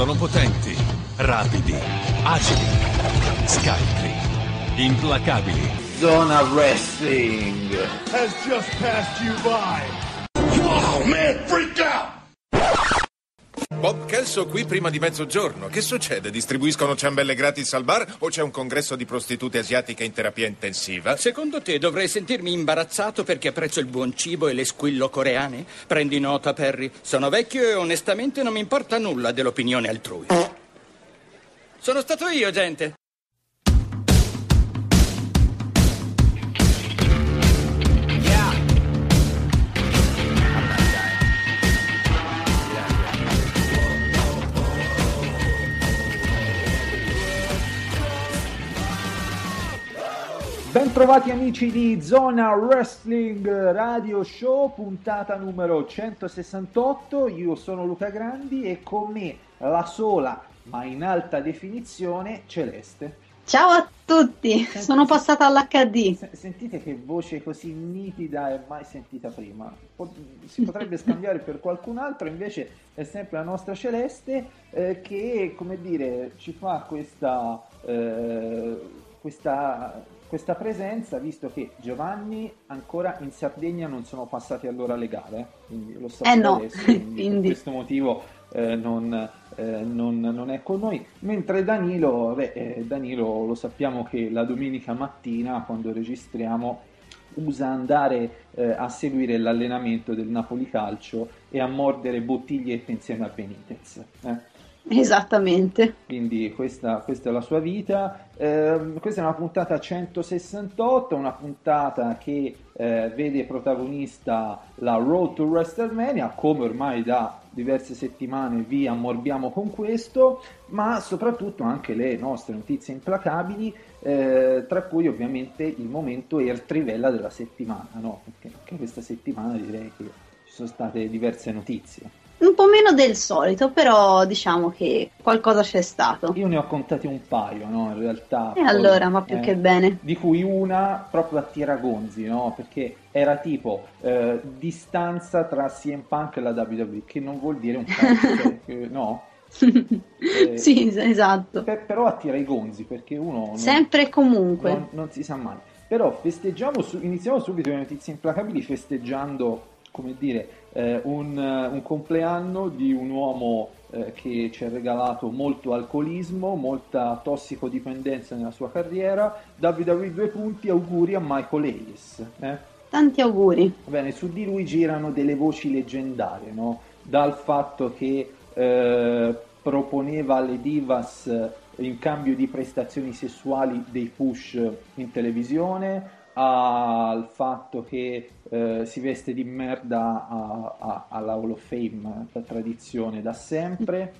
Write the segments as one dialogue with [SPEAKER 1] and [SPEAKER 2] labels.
[SPEAKER 1] Sono potenti, rapidi, agili, scaltri, implacabili.
[SPEAKER 2] Zona Wrestling.
[SPEAKER 3] has just passed you by.
[SPEAKER 4] Wow, man, freak out!
[SPEAKER 5] Kelso qui prima di mezzogiorno. Che succede? Distribuiscono ciambelle gratis al bar o c'è un congresso di prostitute asiatiche in terapia intensiva?
[SPEAKER 6] Secondo te dovrei sentirmi imbarazzato perché apprezzo il buon cibo e le squillo coreane? Prendi nota, Perry. Sono vecchio e onestamente non mi importa nulla dell'opinione altrui. Sono stato io, gente.
[SPEAKER 7] Bentrovati amici di Zona Wrestling Radio Show, puntata numero 168. Io sono Luca Grandi e con me la sola, ma in alta definizione, Celeste.
[SPEAKER 8] Ciao a tutti, sono passata all'HD.
[SPEAKER 7] Se- Sentite che voce così nitida e mai sentita prima. Si potrebbe scambiare per qualcun altro, invece è sempre la nostra Celeste eh, che, come dire, ci fa questa, eh, questa, questa presenza, visto che Giovanni ancora in Sardegna non sono passati allora le gare, quindi lo sapete
[SPEAKER 8] Eh no,
[SPEAKER 7] adesso, quindi per
[SPEAKER 8] quindi.
[SPEAKER 7] questo motivo eh, non, eh, non- non è con noi, mentre Danilo, vabbè, eh, Danilo lo sappiamo che la domenica mattina quando registriamo usa andare eh, a seguire l'allenamento del Napoli Calcio e a mordere bottigliette insieme a Benitez. eh.
[SPEAKER 8] Esattamente.
[SPEAKER 7] Quindi questa, questa è la sua vita. Ehm, questa è una puntata 168, una puntata che eh, vede protagonista la Road to WrestleMania, come ormai da diverse settimane vi ammorbiamo con questo, ma soprattutto anche le nostre notizie implacabili, eh, tra cui ovviamente il momento e il trivella della settimana, no? Perché anche questa settimana direi che ci sono state diverse notizie.
[SPEAKER 8] Un po' meno del solito, però diciamo che qualcosa c'è stato.
[SPEAKER 7] Io ne ho contati un paio, no? In realtà.
[SPEAKER 8] E
[SPEAKER 7] poi,
[SPEAKER 8] allora, ma più
[SPEAKER 7] eh,
[SPEAKER 8] che bene.
[SPEAKER 7] Di cui una proprio a tiragonzi, no? Perché era tipo eh, distanza tra CM Punk e la WWE, che non vuol dire un cazzo, eh, no? Eh,
[SPEAKER 8] sì, esatto.
[SPEAKER 7] Per- però attira i gonzi, perché uno non,
[SPEAKER 8] Sempre e comunque.
[SPEAKER 7] non, non si sa mai. Però festeggiamo, su- iniziamo subito le notizie implacabili festeggiando, come dire, eh, un, eh, un compleanno di un uomo eh, che ci ha regalato molto alcolismo, molta tossicodipendenza nella sua carriera. WWE due punti, auguri a Michael Hayes. eh.
[SPEAKER 8] Tanti auguri.
[SPEAKER 7] Bene, su di lui girano delle voci leggendarie, no? Dal fatto che eh, proponeva alle divas eh, in cambio di prestazioni sessuali dei push in televisione, al fatto che eh, si veste di merda a- a- alla Hall of Fame per tradizione da sempre.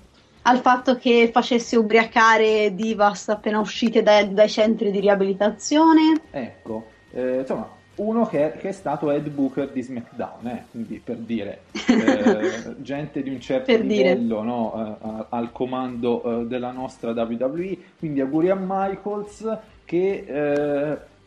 [SPEAKER 8] Al fatto che facesse ubriacare divas appena uscite dai, dai centri di riabilitazione.
[SPEAKER 7] Ecco, eh, insomma, uno che, che è stato head booker di SmackDown, eh, quindi per dire, eh, gente di un certo livello no, eh, al comando della nostra WWE, quindi auguri a Michaels che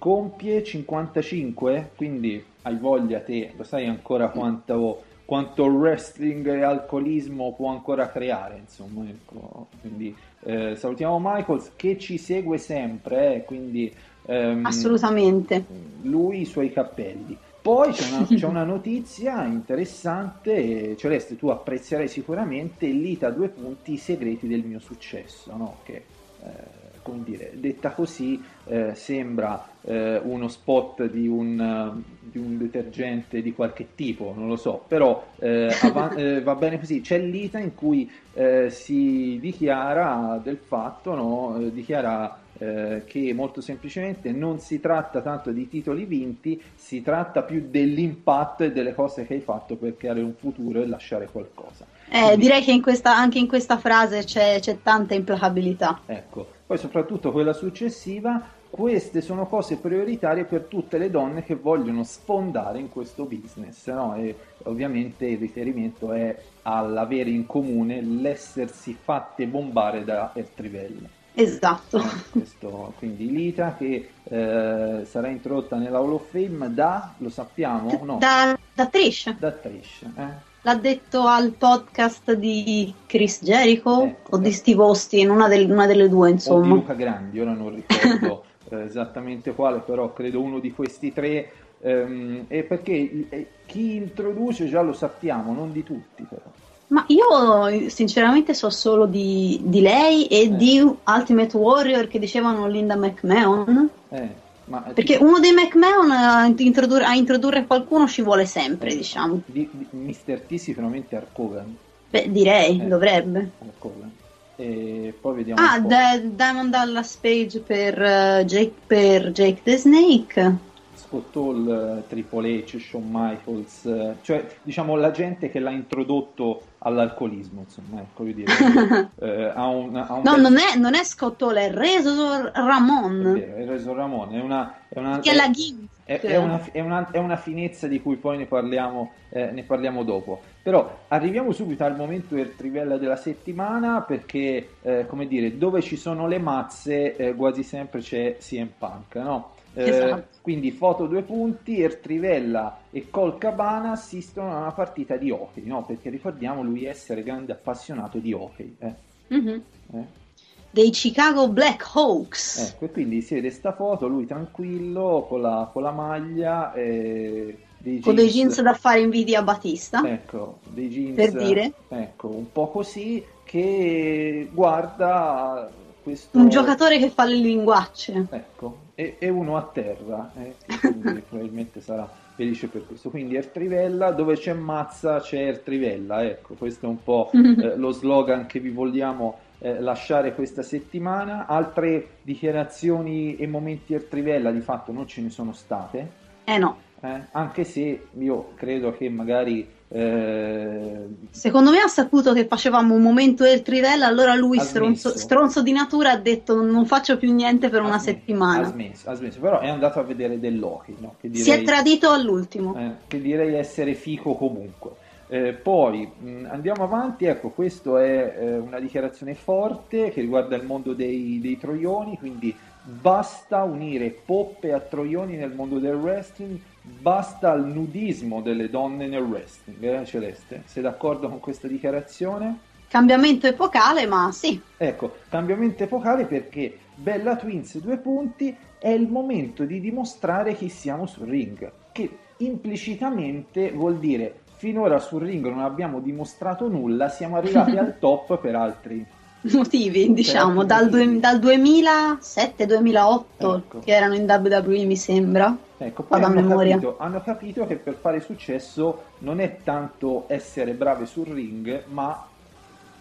[SPEAKER 7] compie 55, quindi hai voglia te, lo sai ancora quanto, quanto wrestling e alcolismo può ancora creare, insomma, ecco, quindi eh, salutiamo Michaels che ci segue sempre, eh, quindi... ehm,
[SPEAKER 8] Assolutamente.
[SPEAKER 7] lui i suoi cappelli. Poi c'è una, c'è una notizia interessante, Celeste, tu apprezzerai sicuramente l'ITA due punti i segreti del mio successo, no? Che, eh, come dire, detta così eh, sembra eh, uno spot di un, eh, di un detergente di qualche tipo, non lo so, però eh, avan- eh, va bene così. C'è l'ITA in cui eh, si dichiara del fatto, no? Dichiara che molto semplicemente non si tratta tanto di titoli vinti, si tratta più dell'impatto e delle cose che hai fatto per creare un futuro e lasciare qualcosa.
[SPEAKER 8] Eh, direi che in questa- anche in questa frase c'è, c'è tanta implacabilità.
[SPEAKER 7] Ecco, poi soprattutto quella successiva, queste sono cose prioritarie per tutte le donne che vogliono sfondare in questo business, no? E ovviamente il riferimento è all'avere in comune l'essersi fatte bombare da Ertrivella.
[SPEAKER 8] Esatto.
[SPEAKER 7] Questo, quindi Lita che eh, sarà introdotta nella Hall of Fame da, lo sappiamo, no,
[SPEAKER 8] Da, da Trish.
[SPEAKER 7] da Trish. eh?
[SPEAKER 8] L'ha detto al podcast di Chris Jericho
[SPEAKER 7] Ecco,
[SPEAKER 8] o di. Steve Austin, una, del- una delle due
[SPEAKER 7] o di
[SPEAKER 8] insomma.
[SPEAKER 7] Luca Grandi, ora non ricordo eh, esattamente quale, però credo uno di questi tre. ehm, e perché eh, chi introduce già lo sappiamo, non di tutti però.
[SPEAKER 8] Ma io sinceramente so solo di, di lei e
[SPEAKER 7] Eh.
[SPEAKER 8] di Ultimate Warrior che dicevano Linda McMahon.
[SPEAKER 7] Eh,
[SPEAKER 8] Perché
[SPEAKER 7] tipo-
[SPEAKER 8] uno dei McMahon a introdurre, a introdurre qualcuno ci vuole sempre, diciamo.
[SPEAKER 7] di, di Mr. T sicuramente Hulk Hogan.
[SPEAKER 8] Beh, direi,
[SPEAKER 7] Eh.
[SPEAKER 8] dovrebbe.
[SPEAKER 7] Hulk Hogan. E poi vediamo
[SPEAKER 8] Ah. Da- Diamond Dallas Page per, eh, Jake, per Jake the Snake.
[SPEAKER 7] Scott Hall, Triple H, Shawn Michaels, eh, cioè diciamo la gente che l'ha introdotto all'alcolismo, insomma, ecco, voglio dire, eh, ha un, ha un
[SPEAKER 8] No,
[SPEAKER 7] bel-
[SPEAKER 8] non è, non è Scott Hall, è Razor
[SPEAKER 7] è
[SPEAKER 8] Ramon.
[SPEAKER 7] vero, è Razor Ramon, è una, è una,
[SPEAKER 8] Che è la gimmick.
[SPEAKER 7] è- è una- è una- è una finezza di cui poi ne parliamo, eh, ne parliamo dopo. Però arriviamo subito al momento del trivella della settimana perché, eh, come dire, dove ci sono le mazze eh, quasi sempre c'è CM Punk, no? Eh,
[SPEAKER 8] Esatto.
[SPEAKER 7] Quindi foto due punti, Ertrivella e Col Cabana assistono a una partita di hockey, no? Perché ricordiamo lui essere grande appassionato di hockey. eh,
[SPEAKER 8] Mhm.
[SPEAKER 7] eh.
[SPEAKER 8] Dei Chicago Black Hawks.
[SPEAKER 7] Ecco, e quindi si vede sta foto, lui tranquillo, con la, con la maglia, eh, dei
[SPEAKER 8] con dei jeans da fare invidia a Batista.
[SPEAKER 7] Ecco, dei jeans,
[SPEAKER 8] Per dire?
[SPEAKER 7] Ecco, un po' così, che guarda questo...
[SPEAKER 8] Un giocatore che fa le linguacce.
[SPEAKER 7] Ecco, e, e uno a terra, eh, quindi probabilmente sarà felice per questo. Quindi Ertrivella, dove c'è Mazza c'è Ertrivella, ecco, questo è un po' eh, lo slogan che vi vogliamo eh, lasciare questa settimana. Altre dichiarazioni e momenti Ertrivella di fatto non ce ne sono state,
[SPEAKER 8] Eh no,
[SPEAKER 7] eh, anche se io credo che magari... eh,
[SPEAKER 8] secondo me ha saputo che facevamo un momento del Trivella, allora lui,
[SPEAKER 7] Ha
[SPEAKER 8] stronzo, stronzo di natura, ha detto non faccio più niente per
[SPEAKER 7] ha
[SPEAKER 8] una
[SPEAKER 7] smesso, Ha
[SPEAKER 8] settimana.
[SPEAKER 7] smesso, ha smesso, però è andato a vedere dell'hockey, no? Che
[SPEAKER 8] Si è
[SPEAKER 7] direi-
[SPEAKER 8] tradito all'ultimo.
[SPEAKER 7] eh, che direi essere fico comunque. Eh, poi mh, andiamo avanti, ecco, questa è eh, una dichiarazione forte che riguarda il mondo dei, dei troioni, quindi basta unire poppe a troioni nel mondo del wrestling, basta il nudismo delle donne nel wrestling, eh, Celeste? Sei d'accordo con questa dichiarazione?
[SPEAKER 8] Cambiamento epocale, ma sì.
[SPEAKER 7] Ecco, cambiamento epocale perché Bella Twins due punti è il momento di dimostrare chi siamo sul ring, che implicitamente vuol dire finora sul ring non abbiamo dimostrato nulla, siamo arrivati al top per altri.
[SPEAKER 8] Motivi, diciamo,
[SPEAKER 7] altri
[SPEAKER 8] dal, dal 2007-2008
[SPEAKER 7] Ecco.
[SPEAKER 8] che erano in WWE, mi sembra.
[SPEAKER 7] Ecco, poi hanno
[SPEAKER 8] memoria.
[SPEAKER 7] capito, hanno capito che per fare successo non è tanto essere brave sul ring, ma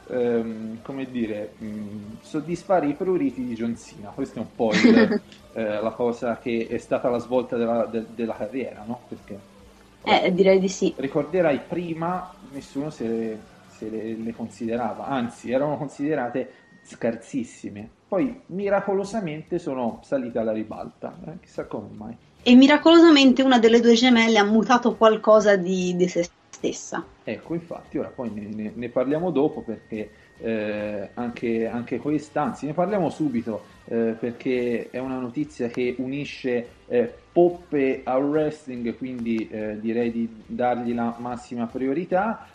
[SPEAKER 7] ehm, come dire, mh, soddisfare i pruriti di John Cena. Questa è un po' il- eh, la cosa che è stata la svolta della, de- della carriera, no? Perché
[SPEAKER 8] Eh, direi di sì.
[SPEAKER 7] ricorderai prima nessuno se le, se le- le considerava, anzi erano considerate scarsissime. Poi miracolosamente sono salite alla ribalta, eh, chissà come mai.
[SPEAKER 8] E miracolosamente una delle due gemelle ha mutato qualcosa di, di se stessa.
[SPEAKER 7] Ecco, infatti, ora poi ne, ne- ne parliamo dopo perché eh, anche, anche questa, anzi ne parliamo subito eh, perché è una notizia che unisce eh, poppe al wrestling, quindi eh, direi di dargli la massima priorità.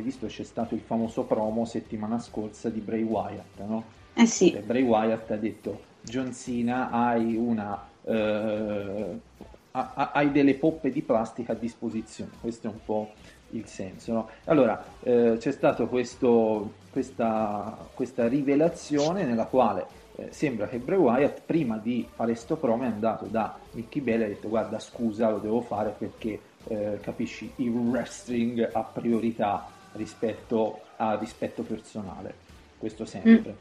[SPEAKER 7] Hai visto c'è stato il famoso promo settimana scorsa di Bray Wyatt, no?
[SPEAKER 8] Eh sì,
[SPEAKER 7] E Bray Wyatt ha detto John Cena hai una eh, ha- ha- hai delle poppe di plastica a disposizione questo è un po' il senso no? allora eh, c'è stata questa, questa rivelazione nella quale eh, sembra che Bray Wyatt prima di fare sto promo è andato da Mickey Bell e ha detto guarda scusa lo devo fare perché eh, capisci il wrestling ha priorità rispetto al rispetto personale questo sempre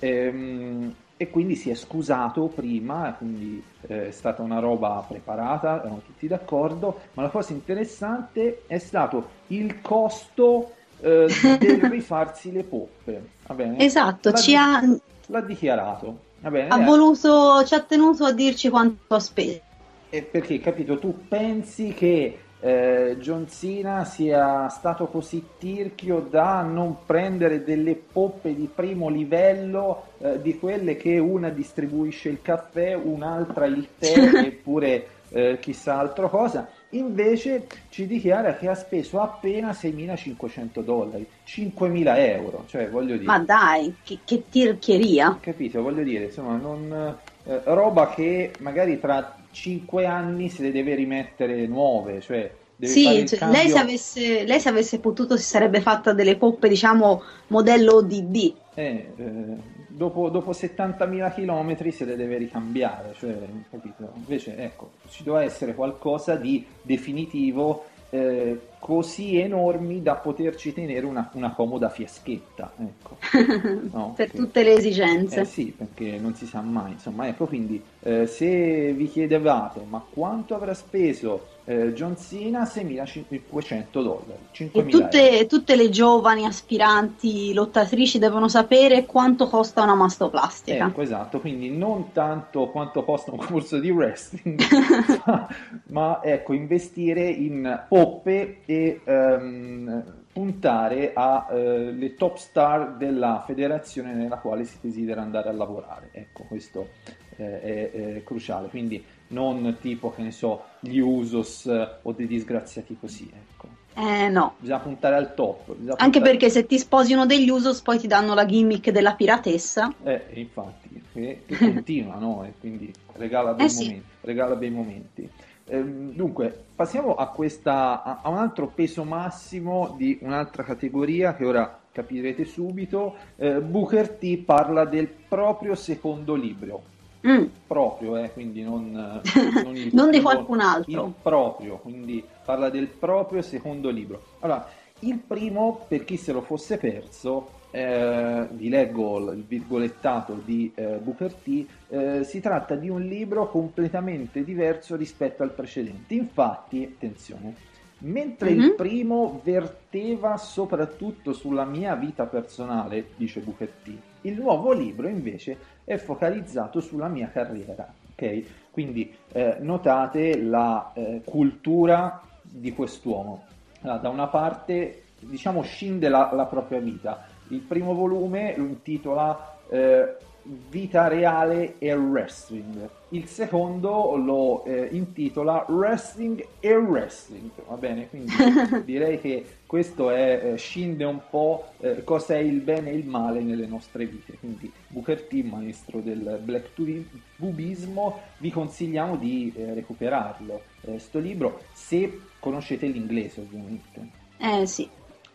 [SPEAKER 7] Ehm, e quindi si è scusato prima, quindi eh, è stata una roba preparata, erano tutti d'accordo, ma la cosa interessante è stato il costo eh, del rifarsi le poppe. Va bene?
[SPEAKER 8] esatto,
[SPEAKER 7] L'ha
[SPEAKER 8] ci ha,
[SPEAKER 7] l'ha dichiarato. Va bene?
[SPEAKER 8] ha
[SPEAKER 7] Eh,
[SPEAKER 8] voluto, ci ha tenuto a dirci quanto ha speso.
[SPEAKER 7] e perché, capito, tu pensi che eh, John Cena sia stato così tirchio da non prendere delle poppe di primo livello, eh, di quelle che una distribuisce il caffè, un'altra il tè, eppure eh, chissà altro cosa, invece ci dichiara che ha speso appena 6.500 dollari, 5.000 euro, cioè voglio dire...
[SPEAKER 8] Ma dai, che, che tirchieria!
[SPEAKER 7] Capito, voglio dire, insomma, non, eh, roba che magari tra 5 anni se le deve rimettere nuove, cioè...
[SPEAKER 8] Sì, cioè, lei, se avesse, lei se avesse potuto si sarebbe fatta delle poppe, diciamo, modello ODD.
[SPEAKER 7] Eh, eh, dopo, dopo 70.000 km se le deve ricambiare, cioè, capito? Invece, ecco, ci doveva essere qualcosa di definitivo, eh, così enormi da poterci tenere una, una comoda fieschetta, ecco. No,
[SPEAKER 8] per
[SPEAKER 7] che-
[SPEAKER 8] tutte le esigenze.
[SPEAKER 7] Eh sì, perché non si sa mai, insomma, ecco, quindi eh, se vi chiedevate ma quanto avrà speso eh, John Cena, 6.500 dollari, 5.000
[SPEAKER 8] E tutte, tutte le giovani aspiranti lottatrici devono sapere quanto costa una mastoplastica.
[SPEAKER 7] Ecco, esatto, quindi non tanto quanto costa un corso di wrestling, ma, ma, ecco, investire in poppe e ehm, puntare alle top star della federazione nella quale si desidera andare a lavorare. Ecco, questo eh, è, è cruciale, quindi non tipo, che ne so, gli Usos eh, o dei disgraziati così, ecco.
[SPEAKER 8] Eh no,
[SPEAKER 7] Bisogna puntare al top. bisogna
[SPEAKER 8] anche
[SPEAKER 7] puntare-
[SPEAKER 8] perché se ti sposi uno degli Usos poi ti danno la gimmick della piratessa.
[SPEAKER 7] Eh, infatti, che, che continua, no? E quindi regala bei
[SPEAKER 8] Eh sì.
[SPEAKER 7] momenti. regala bei momenti. Ehm, dunque, passiamo a, questa, a, a un altro peso massimo di un'altra categoria che ora capirete subito. Eh, Booker T parla del proprio secondo libro.
[SPEAKER 8] Mm,
[SPEAKER 7] Proprio, eh, quindi non, non, il
[SPEAKER 8] Non di qualcun altro.
[SPEAKER 7] Il proprio, quindi parla del proprio secondo libro. Allora, il primo, per chi se lo fosse perso, eh, vi leggo il virgolettato di eh, Booker T, eh, si tratta di un libro completamente diverso rispetto al precedente. Infatti, attenzione, mentre il
[SPEAKER 8] Mhm.
[SPEAKER 7] primo verteva soprattutto sulla mia vita personale, dice Booker T, il nuovo libro invece è focalizzato sulla mia carriera. Ok? Quindi eh, notate la eh, cultura di quest'uomo. Allora, da una parte, diciamo, scinde la, la propria vita. Il primo volume lo intitola eh, Vita reale e wrestling. Il secondo lo eh, intitola Wrestling e Wrestling. Va bene? Quindi direi che questo è, eh, scinde un po' eh, cosa è il bene e il male nelle nostre vite. Quindi Booker T, maestro del black tubi- bubismo, vi consigliamo di eh, recuperarlo. eh, sto libro, se conoscete l'inglese ovviamente.
[SPEAKER 8] eh sì.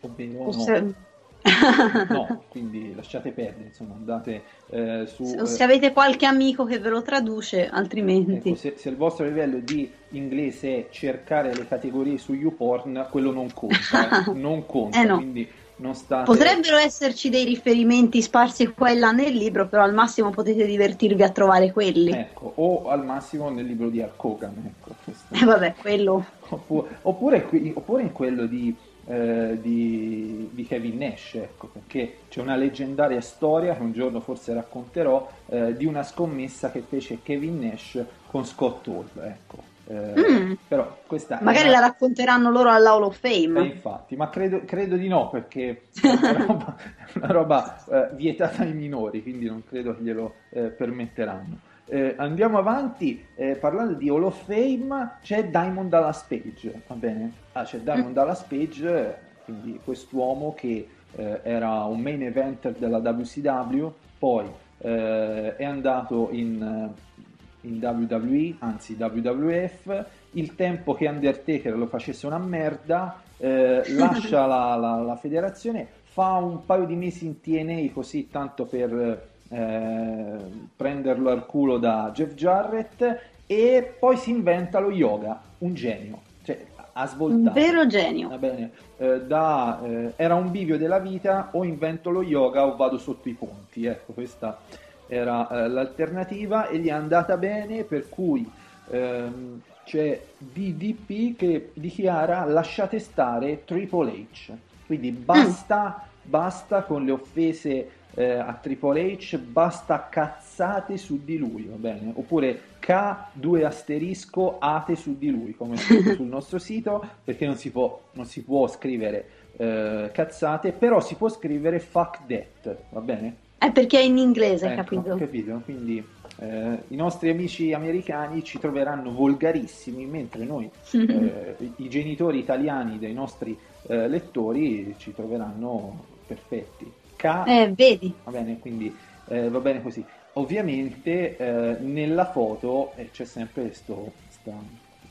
[SPEAKER 7] Ovvero no. No, quindi lasciate perdere, insomma, andate eh, su...
[SPEAKER 8] se,
[SPEAKER 7] eh,
[SPEAKER 8] se avete qualche amico che ve lo traduce, altrimenti.
[SPEAKER 7] ecco, se, se il vostro livello di inglese è cercare le categorie su YouPorn, quello non conta, eh, non conta,
[SPEAKER 8] Eh no.
[SPEAKER 7] quindi non state...
[SPEAKER 8] Potrebbero esserci dei riferimenti sparsi qua e là nel libro, però al massimo potete divertirvi a trovare quelli.
[SPEAKER 7] Ecco, o al massimo nel libro di Hogan, ecco, questo.
[SPEAKER 8] E vabbè, quello.
[SPEAKER 7] Oppure, oppure in quello di, eh, di, di Kevin Nash, ecco, perché c'è una leggendaria storia che un giorno forse racconterò eh, di una scommessa che fece Kevin Nash con Scott Hall, ecco. Eh,
[SPEAKER 8] Mm.
[SPEAKER 7] Però questa
[SPEAKER 8] Magari
[SPEAKER 7] una-
[SPEAKER 8] la racconteranno loro alla Hall of
[SPEAKER 7] eh,
[SPEAKER 8] Fame.
[SPEAKER 7] infatti, ma credo, credo di no perché è una roba, una roba, eh, vietata ai minori, quindi non credo che glielo eh, permetteranno. Eh, andiamo avanti, eh, parlando di Hall of Fame, c'è Diamond Dallas Page, va bene? Ah, c'è Diamond Dallas Page, eh, quindi quest'uomo che eh, era un main eventer della WCW, poi eh, è andato in, eh, in WWE, anzi WWF, il tempo che Undertaker lo facesse una merda, lascia la, la- la federazione, fa un paio di mesi in TNA così tanto per eh, prenderlo al culo da Jeff Jarrett e poi si inventa lo yoga, un genio, cioè ha
[SPEAKER 8] Un
[SPEAKER 7] svoltato.
[SPEAKER 8] vero genio.
[SPEAKER 7] Va bene, eh, da, eh, era un bivio della vita, o invento lo yoga o vado sotto i ponti. Ecco, questa era eh, l'alternativa e gli è andata bene, per cui ehm, c'è DDP che dichiara lasciate stare Triple H. Quindi basta, basta con le offese eh, a Triple H, basta cazzate su di lui, va bene? Oppure K2 asterisco ate su di lui, come sul nostro sito, perché non si può, non si può scrivere eh, cazzate, però si può scrivere fuck that, va bene?
[SPEAKER 8] È perché è in inglese,
[SPEAKER 7] Ecco,
[SPEAKER 8] capito?
[SPEAKER 7] capito? Quindi eh, i nostri amici americani ci troveranno volgarissimi, mentre noi, eh, i genitori italiani dei nostri eh, lettori, ci troveranno perfetti. K,
[SPEAKER 8] Eh, vedi.
[SPEAKER 7] va bene, quindi eh, va bene così. Ovviamente eh, nella foto c'è sempre questo, sta-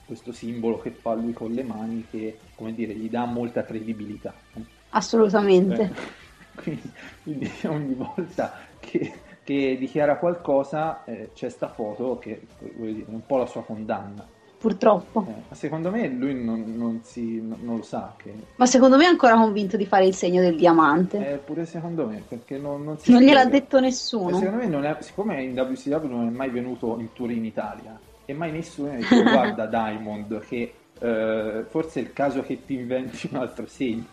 [SPEAKER 7] questo simbolo che fa lui con le mani che, come dire, gli dà molta credibilità.
[SPEAKER 8] Assolutamente.
[SPEAKER 7] Quindi, quindi ogni volta che, che dichiara qualcosa eh, c'è sta foto che voglio dire, è un po' la sua condanna.
[SPEAKER 8] Purtroppo.
[SPEAKER 7] Eh, ma secondo me lui non, non si, non, lo sa che...
[SPEAKER 8] Ma secondo me è ancora convinto di fare il segno del diamante.
[SPEAKER 7] Eh, pure secondo me, perché non, non si
[SPEAKER 8] non gliel'ha detto
[SPEAKER 7] Eh,
[SPEAKER 8] nessuno.
[SPEAKER 7] secondo me, non è, siccome in WCW non è mai venuto in tour in Italia e mai nessuno ha detto guarda Diamond che eh, forse è il caso che ti inventi un altro segno.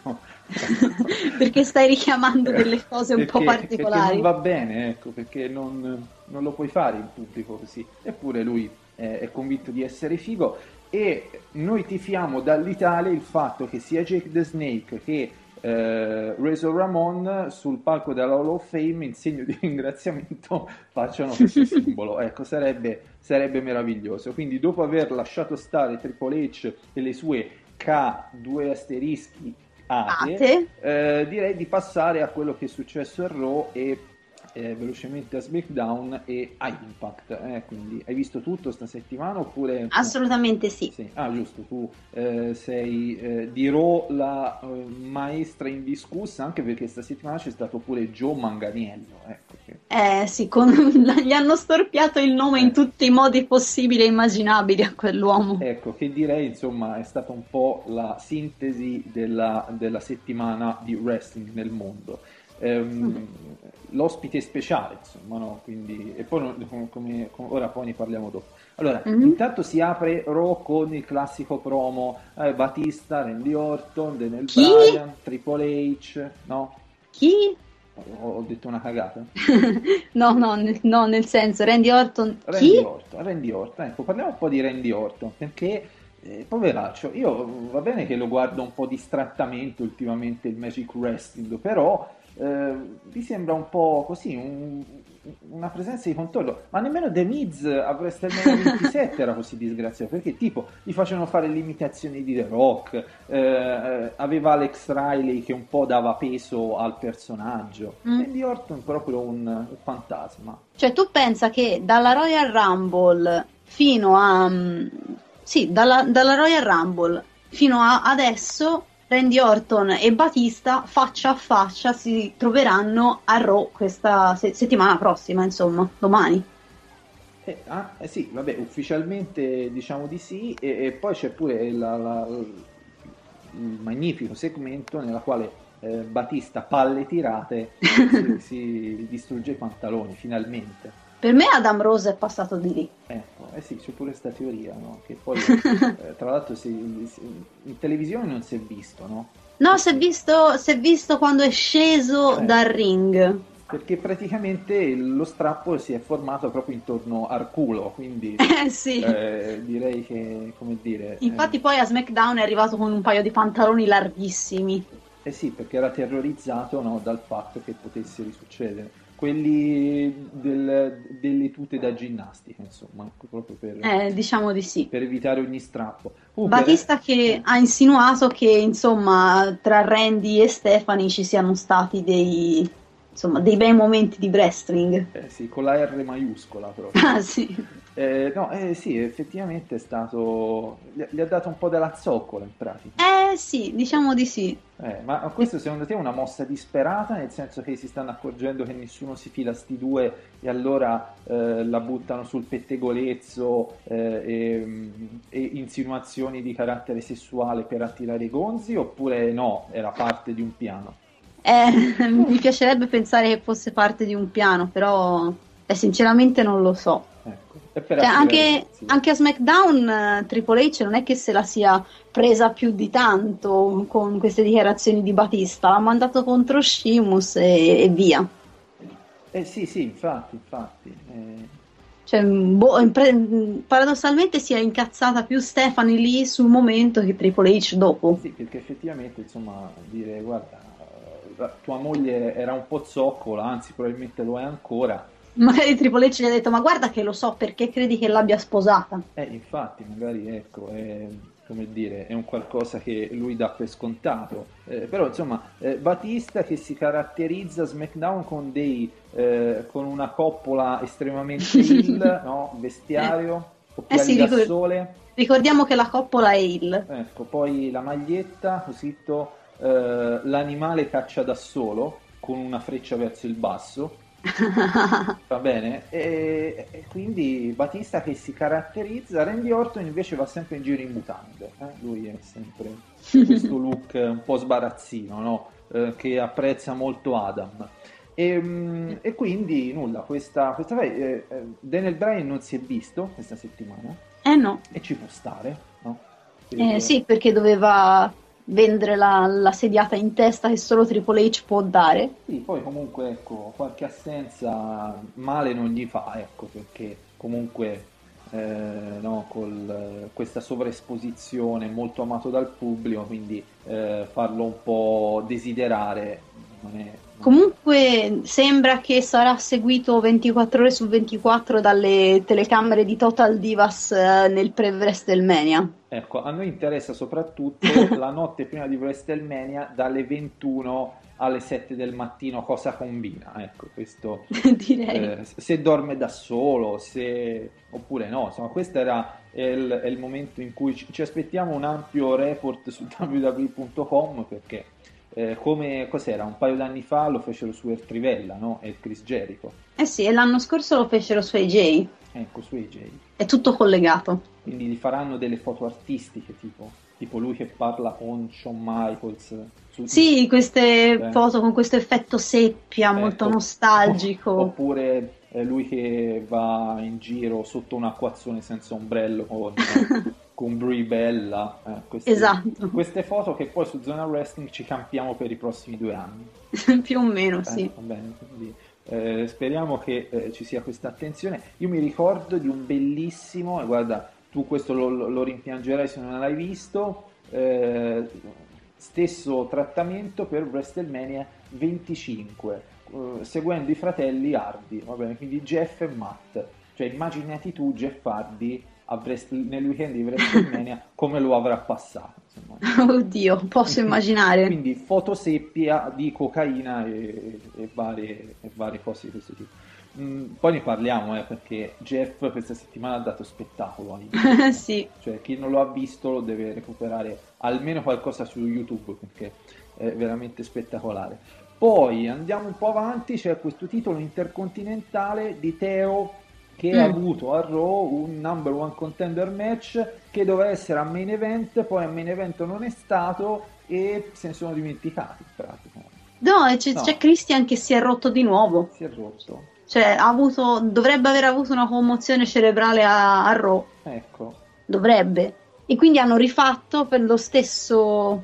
[SPEAKER 8] Perché stai richiamando delle cose un po'
[SPEAKER 7] Perché- Perché
[SPEAKER 8] particolari.
[SPEAKER 7] non va bene, ecco, perché non, non lo puoi fare in pubblico così. Eppure lui eh, è convinto di essere figo e noi tifiamo dall'Italia il fatto che sia Jake the Snake che eh, Razor Ramon sul palco della Hall of Fame in segno di ringraziamento facciano questo simbolo. Ecco, sarebbe, sarebbe meraviglioso. Quindi dopo aver lasciato stare Triple H e le sue K2 asterischi ate,
[SPEAKER 8] Ate.
[SPEAKER 7] eh, direi di passare a quello che è successo a Raw e eh, velocemente a SmackDown e a Impact. eh, quindi hai visto tutto sta settimana oppure...
[SPEAKER 8] Assolutamente sì.
[SPEAKER 7] Sì. Ah, giusto, tu eh, sei eh, di Raw la eh, maestra indiscussa, anche perché sta settimana c'è stato pure Joe Manganiello. Ecco, che-
[SPEAKER 8] Eh sì, con- gli hanno storpiato il nome in
[SPEAKER 7] Eh.
[SPEAKER 8] tutti i modi possibili e immaginabili a quell'uomo.
[SPEAKER 7] ecco, che direi insomma è stata un po' la sintesi della, della settimana di wrestling nel mondo. Ehm, L'ospite speciale, insomma, no? Quindi, e poi come, come- ora poi ne parliamo dopo. Allora,
[SPEAKER 8] Mhm.
[SPEAKER 7] intanto si apre Raw con il classico promo eh, Batista, Randy Orton, Daniel
[SPEAKER 8] Chi?
[SPEAKER 7] Bryan, Triple H, no?
[SPEAKER 8] Chi?
[SPEAKER 7] Ho, ho detto una cagata.
[SPEAKER 8] No, no, nel- no, nel senso, Randy Orton.
[SPEAKER 7] Randy
[SPEAKER 8] Chi?
[SPEAKER 7] Orton, Randy Orton, ecco, parliamo un po' di Randy Orton, perché eh, poveraccio, io va bene che lo guardo un po' distrattamente ultimamente il Magic Wrestling, però eh, mi sembra un po' così, un- una presenza di controllo, ma nemmeno The Miz a WrestleMania 27 era così disgraziato, perché tipo gli facevano fare le imitazioni di The Rock, eh, eh, aveva Alex Riley che un po' dava peso al personaggio,
[SPEAKER 8] Mm.
[SPEAKER 7] Randy Orton proprio un, un fantasma.
[SPEAKER 8] Cioè, tu pensa che dalla Royal Rumble fino a. mm, Sì, dalla, dalla Royal Rumble fino a adesso Randy Orton e Batista faccia a faccia si troveranno a Raw questa se- settimana prossima, insomma, domani.
[SPEAKER 7] Eh, ah, eh sì, vabbè, ufficialmente diciamo di sì, e, e poi c'è pure la- la- il magnifico segmento nella quale eh, Batista, palle tirate, si, si distrugge i pantaloni, finalmente.
[SPEAKER 8] Per me Adam Rose è passato di lì.
[SPEAKER 7] Ecco, eh sì, c'è pure questa teoria, no? Che poi, eh, tra l'altro, si- si- in televisione non si è visto, no?
[SPEAKER 8] No, si è visto, si è visto quando è sceso
[SPEAKER 7] Eh.
[SPEAKER 8] dal ring.
[SPEAKER 7] Perché praticamente lo strappo si è formato proprio intorno al culo, quindi
[SPEAKER 8] Eh sì.
[SPEAKER 7] eh, direi che, come dire...
[SPEAKER 8] Infatti poi a SmackDown è arrivato con un paio di pantaloni larghissimi.
[SPEAKER 7] Eh sì, perché era terrorizzato no, dal fatto che potesse risuccedere. Quelli del- delle tute da ginnastica, insomma, proprio per,
[SPEAKER 8] Eh, diciamo di sì.
[SPEAKER 7] per evitare ogni strappo. Comunque,
[SPEAKER 8] Batista che ha insinuato che insomma tra Randy e Stephanie ci siano stati dei, insomma, dei bei momenti di wrestling.
[SPEAKER 7] eh, sì, con la R maiuscola proprio.
[SPEAKER 8] Ah sì.
[SPEAKER 7] Eh, no, eh, sì, effettivamente è stato... Gli, ha dato un po' della zoccola in pratica.
[SPEAKER 8] Eh sì, diciamo di sì.
[SPEAKER 7] Eh, ma questo secondo te è una mossa disperata, nel senso che si stanno accorgendo che nessuno si fila sti due e allora eh, la buttano sul pettegolezzo eh, e, e insinuazioni di carattere sessuale per attirare i gonzi, oppure no, era parte di un piano?
[SPEAKER 8] Eh, mi piacerebbe pensare che fosse parte di un piano, però sinceramente non lo so. Cioè, anche, anche a SmackDown eh, Triple H non è che se la sia presa più di tanto con queste dichiarazioni di Batista, l'ha mandato contro Sheamus e, e via.
[SPEAKER 7] Eh sì, sì, infatti, infatti. eh,
[SPEAKER 8] Cioè, boh, impre- paradossalmente si è incazzata più Stephanie lì sul momento che Triple H dopo.
[SPEAKER 7] Sì, perché effettivamente, insomma, dire guarda, tua moglie era un po' zoccola, anzi probabilmente lo è ancora,
[SPEAKER 8] Magari Triple H gli ha detto, ma guarda che lo so perché credi che l'abbia sposata.
[SPEAKER 7] Eh, infatti, magari ecco, è, come dire, è un qualcosa che lui dà per scontato. Eh, però, insomma, eh, Batista che si caratterizza SmackDown con, dei, eh, con una coppola estremamente ill, no? Vestiario, occhiali
[SPEAKER 8] sì,
[SPEAKER 7] da
[SPEAKER 8] ricordo-
[SPEAKER 7] sole.
[SPEAKER 8] Ricordiamo che la coppola è il.
[SPEAKER 7] Ecco, poi la maglietta, così to- eh, l'animale caccia da solo con una freccia verso il basso. Va bene, e, e quindi Batista che si caratterizza, Randy Orton invece va sempre in giro in mutande, eh? lui è sempre questo look un po' sbarazzino, no? Eh, che apprezza molto Adam. E, mm, e quindi nulla, questa, questa eh, eh, Daniel Bryan non si è visto questa settimana
[SPEAKER 8] Eh no.
[SPEAKER 7] e ci può stare, no?
[SPEAKER 8] Eh, sì, perché doveva vendere la, la sediata in testa che solo Triple H può dare.
[SPEAKER 7] Sì, poi comunque ecco, qualche assenza male non gli fa, ecco, perché comunque eh, no, col, questa sovraesposizione molto amato dal pubblico, quindi eh, farlo un po' desiderare non è...
[SPEAKER 8] Comunque sembra che sarà seguito 24 ore su 24 dalle telecamere di Total Divas eh, nel pre-WrestleMania.
[SPEAKER 7] Ecco, a noi interessa soprattutto la notte prima di WrestleMania dalle 21 alle 7 del mattino cosa combina, ecco, questo...
[SPEAKER 8] Direi.
[SPEAKER 7] Eh, se dorme da solo, se... oppure no, insomma, questo era il, il momento in cui ci, ci aspettiamo un ampio report su www.com perché eh, come cos'era un paio d'anni fa lo fecero su El Trivella, no? E Chris Jericho,
[SPEAKER 8] Eh sì, e l'anno scorso lo fecero su AJ.
[SPEAKER 7] ecco su AJ.
[SPEAKER 8] È tutto collegato.
[SPEAKER 7] Quindi gli faranno delle foto artistiche tipo, tipo lui che parla con Shawn Michaels. su-
[SPEAKER 8] Sì, queste
[SPEAKER 7] Eh.
[SPEAKER 8] foto con questo effetto seppia molto
[SPEAKER 7] Ecco.
[SPEAKER 8] nostalgico.
[SPEAKER 7] Oppure eh, lui che va in giro sotto un acquazzone senza ombrello con, con Brie Bella. eh, queste,
[SPEAKER 8] Esatto.
[SPEAKER 7] Queste foto che poi su Zona Wrestling ci campiamo per i prossimi due anni.
[SPEAKER 8] Più o meno,
[SPEAKER 7] Eh,
[SPEAKER 8] sì.
[SPEAKER 7] bene, quindi, eh, speriamo che eh, ci sia questa attenzione. Io mi ricordo di un bellissimo, e guarda, tu questo lo, lo- rimpiangerai se non l'hai visto, eh, stesso trattamento per WrestleMania 25, eh, seguendo i fratelli Hardy, va bene, quindi Jeff e Matt. Cioè immaginati tu Jeff Hardy Wrest- nel weekend di WrestleMania come lo avrà passato. Insomma.
[SPEAKER 8] Oddio, posso immaginare.
[SPEAKER 7] Quindi fotoseppia di cocaina e, e varie, e varie cose di questo tipo. Mm, poi ne parliamo, eh, perché Jeff questa settimana ha dato spettacolo.
[SPEAKER 8] sì.
[SPEAKER 7] Cioè, chi non lo ha visto lo deve recuperare almeno qualcosa su YouTube, perché è veramente spettacolare. Poi andiamo un po' avanti, c'è questo titolo intercontinentale di Teo che ha
[SPEAKER 8] Mm.
[SPEAKER 7] avuto a Raw un number one contender match che doveva essere a main event, poi a main event non è stato e se ne sono dimenticati in pratica.
[SPEAKER 8] No, c'è,
[SPEAKER 7] No.
[SPEAKER 8] c'è Christian che si è rotto di nuovo.
[SPEAKER 7] Si è rotto.
[SPEAKER 8] Cioè, ha avuto, dovrebbe aver avuto una commozione cerebrale a, a Raw.
[SPEAKER 7] Ecco.
[SPEAKER 8] Dovrebbe. E quindi hanno rifatto per lo stesso.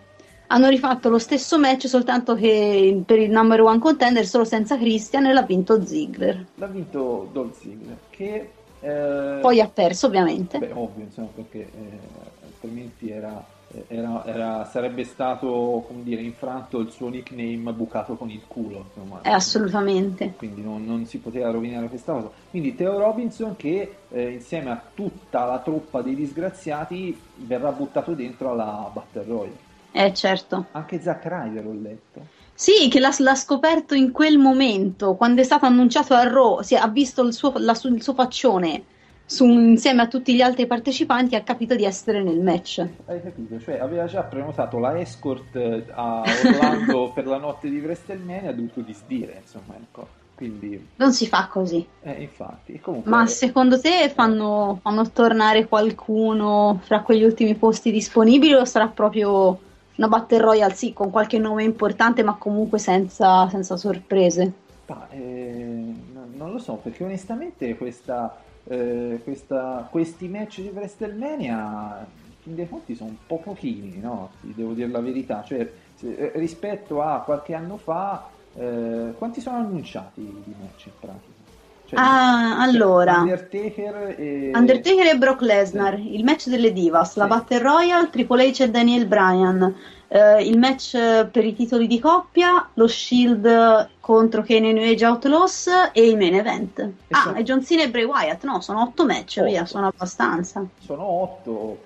[SPEAKER 8] Hanno rifatto lo stesso match, soltanto che per il number one contender, solo senza Christian, e l'ha vinto Ziggler.
[SPEAKER 7] L'ha vinto Dolph Ziggler che eh,
[SPEAKER 8] Poi ha perso, ovviamente.
[SPEAKER 7] Beh, ovvio, insomma, perché eh, altrimenti era, era- era- sarebbe stato, come dire, infranto il suo nickname bucato con il culo, insomma.
[SPEAKER 8] Eh, assolutamente.
[SPEAKER 7] Quindi non, non si poteva rovinare questa cosa. Quindi Theo Robinson che eh, insieme a tutta la truppa dei disgraziati verrà buttato dentro alla Battle Royale.
[SPEAKER 8] Eh, certo.
[SPEAKER 7] Anche Zack Ryder ho letto.
[SPEAKER 8] Sì, che l'ha, l'ha scoperto in quel momento, quando è stato annunciato a Raw, si ha visto il suo, la il suo faccione su- insieme a tutti gli altri partecipanti ha capito di essere nel match.
[SPEAKER 7] Hai capito? Cioè aveva già prenotato la escort eh, a Orlando per la notte di WrestleMania, ha dovuto disdire, insomma, ecco. Quindi,
[SPEAKER 8] Non si fa così.
[SPEAKER 7] eh, infatti, comunque...
[SPEAKER 8] Ma secondo te fanno, fanno tornare qualcuno fra quegli ultimi posti disponibili o sarà proprio una Battle Royale, sì, con qualche nome importante, ma comunque senza, senza sorprese?
[SPEAKER 7] Ma, eh, no- non lo so, perché onestamente questa, eh, questa- questi match di WrestleMania, in dei conti, sono un po' pochini, no? Devo dire la verità. Cioè, eh, rispetto a qualche anno fa, eh, quanti sono annunciati di match in pratica? Cioè,
[SPEAKER 8] Ah,
[SPEAKER 7] cioè,
[SPEAKER 8] allora.
[SPEAKER 7] Undertaker e...
[SPEAKER 8] Undertaker e Brock Lesnar, il match delle Divas, la
[SPEAKER 7] Sì.
[SPEAKER 8] Battle Royale, Triple H e Daniel Bryan, eh, il match per i titoli di coppia, lo Shield contro Kane e New Age Outlaws e il main event. ah,
[SPEAKER 7] sono-
[SPEAKER 8] e John Cena e Bray Wyatt, no, sono otto match,
[SPEAKER 7] Otto.
[SPEAKER 8] via, sono abbastanza.
[SPEAKER 7] Sono otto,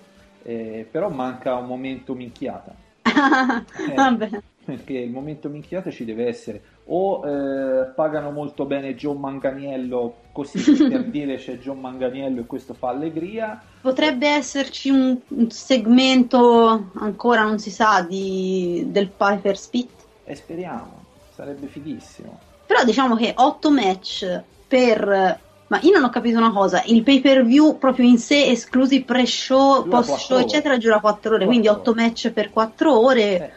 [SPEAKER 7] eh, però manca un momento minchiata. Eh.
[SPEAKER 8] Vabbè.
[SPEAKER 7] Perché il momento minchiata ci deve essere. O eh, pagano molto bene John Manganiello, così per dire c'è John Manganiello e questo fa allegria.
[SPEAKER 8] Potrebbe esserci un, un segmento, ancora non si sa, di, del Piper Spit.
[SPEAKER 7] E speriamo, sarebbe fighissimo.
[SPEAKER 8] Però diciamo che 8 match per... Ma io non ho capito una cosa, il pay per view proprio in sé, esclusi pre-show,
[SPEAKER 7] Dura
[SPEAKER 8] post-show,
[SPEAKER 7] ore.
[SPEAKER 8] eccetera, dura 4 ore, quindi
[SPEAKER 7] Quattro
[SPEAKER 8] 8 match per 4 ore,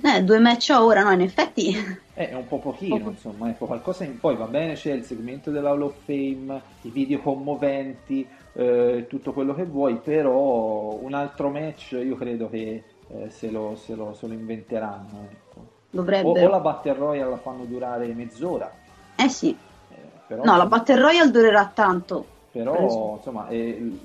[SPEAKER 8] eh, due match a ora, no, in effetti
[SPEAKER 7] Eh, È un po' pochino,
[SPEAKER 8] Poco.
[SPEAKER 7] insomma, ecco, qualcosa in... poi va bene, c'è il segmento dell'Hall of Fame, i video commoventi, eh, tutto quello che vuoi, però un altro match io credo che eh, se, lo, se lo- se lo inventeranno. Ecco. O,
[SPEAKER 8] dovrebbe...
[SPEAKER 7] o la Battle Royale la fanno durare mezz'ora,
[SPEAKER 8] Eh sì,
[SPEAKER 7] eh, però,
[SPEAKER 8] no, la Battle Royale durerà tanto.
[SPEAKER 7] però
[SPEAKER 8] preso.
[SPEAKER 7] insomma, eh,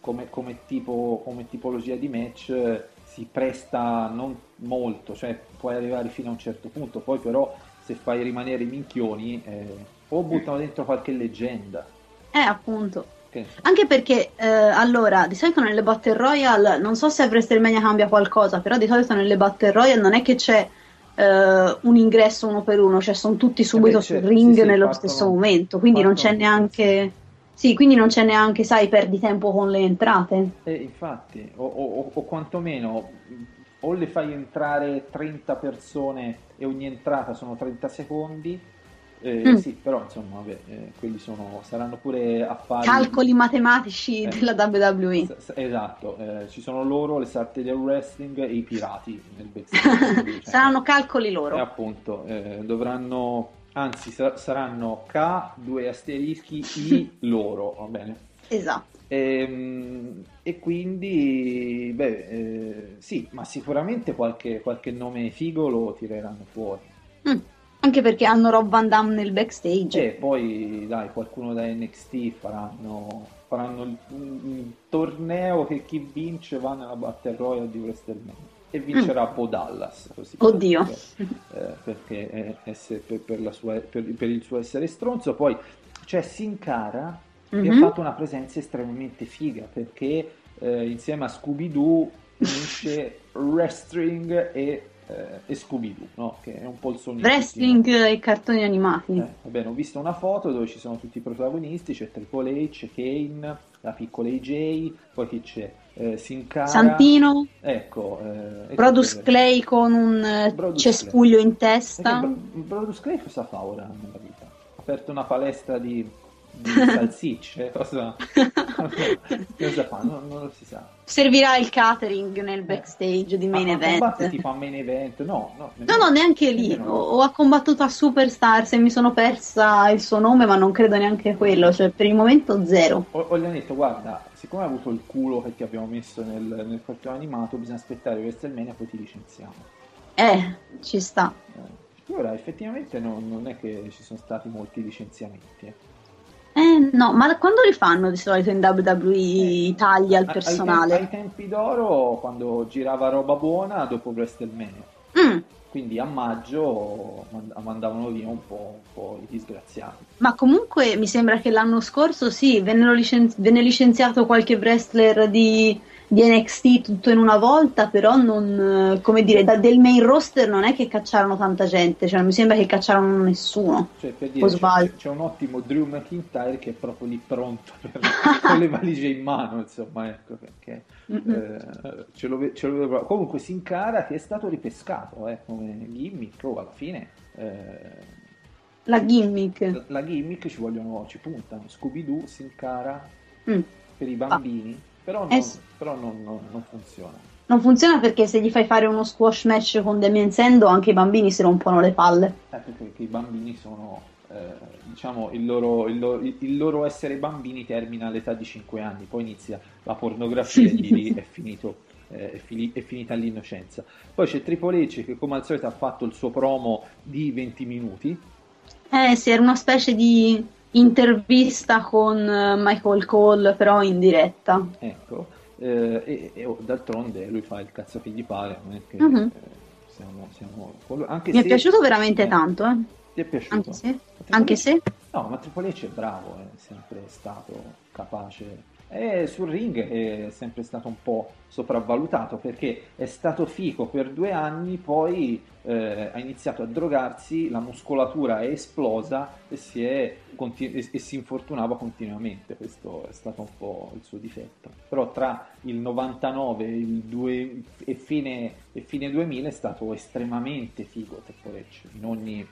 [SPEAKER 7] come, come tipo, come tipologia di match eh, si presta non molto, cioè puoi arrivare fino a un certo punto, poi però se fai rimanere i minchioni eh, o buttano dentro qualche leggenda.
[SPEAKER 8] Eh, appunto.
[SPEAKER 7] So.
[SPEAKER 8] Anche perché, eh, allora, di solito nelle Battle Royale, non so se a WrestleMania cambia qualcosa, però di solito nelle Battle Royale non è che c'è eh, un ingresso uno per uno, cioè sono tutti subito
[SPEAKER 7] beh,
[SPEAKER 8] sul
[SPEAKER 7] certo,
[SPEAKER 8] ring
[SPEAKER 7] sì, sì,
[SPEAKER 8] nello
[SPEAKER 7] partono-
[SPEAKER 8] stesso momento, quindi non c'è neanche... Sì, quindi non c'è neanche, sai, perdi tempo con le entrate.
[SPEAKER 7] E infatti, o, o- o quantomeno o le fai entrare 30 persone e ogni entrata sono 30 secondi, eh,
[SPEAKER 8] Mm.
[SPEAKER 7] sì, però insomma, vabbè, eh, quelli sono, saranno pure affari...
[SPEAKER 8] Calcoli matematici
[SPEAKER 7] Eh.
[SPEAKER 8] della WWE.
[SPEAKER 7] S- Esatto, eh, ci sono loro, le sarte del wrestling e i pirati nel backstage. cioè,
[SPEAKER 8] Saranno calcoli
[SPEAKER 7] E
[SPEAKER 8] loro.
[SPEAKER 7] appunto, eh, dovranno, anzi sa- saranno K, due asterischi, I loro, va bene?
[SPEAKER 8] Esatto.
[SPEAKER 7] Ehm, E, quindi, beh, eh, sì, ma sicuramente qualche, qualche nome figo lo tireranno fuori.
[SPEAKER 8] Mm. Anche perché hanno Rob Van Damme nel backstage.
[SPEAKER 7] E poi, dai, qualcuno da NXT faranno, faranno il- un, un torneo che chi vince va nella Battle Royale di WrestleMania. E vincerà Bo Dallas, così.
[SPEAKER 8] Mm. Oddio.
[SPEAKER 7] eh, perché è- esse- per, per sua- per- per il suo essere stronzo. Poi c'è Sin Cara che
[SPEAKER 8] Mhm.
[SPEAKER 7] ha fatto una presenza estremamente figa perché eh, insieme a Scooby-Doo unisce wrestling e, eh, e Scooby-Doo, no? che è un po' il sogno.
[SPEAKER 8] Wrestling e cartoni animati.
[SPEAKER 7] Eh, va bene, ho visto una foto dove ci sono tutti i protagonisti, c'è Triple H, Kane, la piccola AJ, poi chi c'è? Eh, Sin Cara,
[SPEAKER 8] Santino,
[SPEAKER 7] ecco, eh,
[SPEAKER 8] Brodus Clay con un eh,
[SPEAKER 7] Brodus
[SPEAKER 8] cespuglio in
[SPEAKER 7] Perché
[SPEAKER 8] testa.
[SPEAKER 7] Bro- Brodus Clay cosa fa ora nella vita? Ha aperto una palestra di, di salsicce? Cosa, cosa fa? Non, non lo si sa.
[SPEAKER 8] Servirà il catering nel backstage di main
[SPEAKER 7] Ma-
[SPEAKER 8] event.
[SPEAKER 7] tipo a main event? No, no,
[SPEAKER 8] No, no, neanche lì.
[SPEAKER 7] nemmeno-
[SPEAKER 8] O, o ha combattuto a Superstar se mi sono persa il suo nome, ma non credo neanche quello. Cioè, per il momento zero.
[SPEAKER 7] O, o gli hanno detto, guarda, siccome hai avuto il culo che ti abbiamo messo nel, nel cartone animato, bisogna aspettare WrestleMania, poi ti licenziamo.
[SPEAKER 8] Eh, ci sta.
[SPEAKER 7] Eh, ora, effettivamente non, non è che ci sono stati molti licenziamenti. eh.
[SPEAKER 8] Eh, no, ma quando li fanno di solito in WWE Italia il
[SPEAKER 7] Ai-
[SPEAKER 8] personale?
[SPEAKER 7] Ai, tempi, ai tempi d'oro, quando girava roba buona, dopo WrestleMania.
[SPEAKER 8] Mm,
[SPEAKER 7] Quindi a maggio mand- mandavano via un po', un po' i disgraziati.
[SPEAKER 8] ma comunque mi sembra che l'anno scorso sì, venne licenziato qualche wrestler di, di NXT tutto in una volta, però non, eh, come dire, da- del main roster non è che cacciarono tanta gente, cioè non mi sembra che cacciarono nessuno.
[SPEAKER 7] Cioè, per dire, c'è, c'è- un ottimo Drew McIntyre che è proprio lì pronto per, con le valigie in mano, insomma, ecco perché eh, ce lo, ve- ce lo vedo. Comunque Sin Cara che è stato ripescato eh, come gimmick, oh, alla fine eh,
[SPEAKER 8] La gimmick.
[SPEAKER 7] la- la gimmick ci vogliono, ci puntano, Scooby-Doo, Sin Cara
[SPEAKER 8] Mm.
[SPEAKER 7] per i bambini, però, non,
[SPEAKER 8] Eh sì.
[SPEAKER 7] però non- non- non funziona.
[SPEAKER 8] Non funziona perché se gli fai fare uno squash match con Damien Sendo anche i bambini si rompono le palle.
[SPEAKER 7] Eh, perché, i bambini sono, eh, diciamo, il loro, il, loro, il loro essere bambini termina all'età di 5 anni, poi inizia la pornografia e lì è, finito, eh, è, fini- è finita l'innocenza. Poi c'è Triple H che come al solito ha fatto il suo promo di 20 minuti,
[SPEAKER 8] Eh sì, era una specie di intervista con eh, Michael Cole, però in diretta.
[SPEAKER 7] ecco, eh, e, e, oh, d'altronde lui fa il cazzo che gli pare, è che
[SPEAKER 8] Mhm.
[SPEAKER 7] eh, siamo, siamo- anche
[SPEAKER 8] Mi è
[SPEAKER 7] se-
[SPEAKER 8] piaciuto veramente
[SPEAKER 7] eh,
[SPEAKER 8] tanto, eh.
[SPEAKER 7] Ti è piaciuto?
[SPEAKER 8] Anche se, anche se.
[SPEAKER 7] No, ma Triple H è bravo, è sempre stato capace. E sul ring è sempre stato un po' sopravvalutato perché è stato fico per due anni, poi eh, ha iniziato a drogarsi, la muscolatura è esplosa e si, è conti- e- e si infortunava continuamente. Questo è stato un po' il suo difetto. Però tra il 99 il due- e, fine, e fine 2000 è stato estremamente figo H in ogni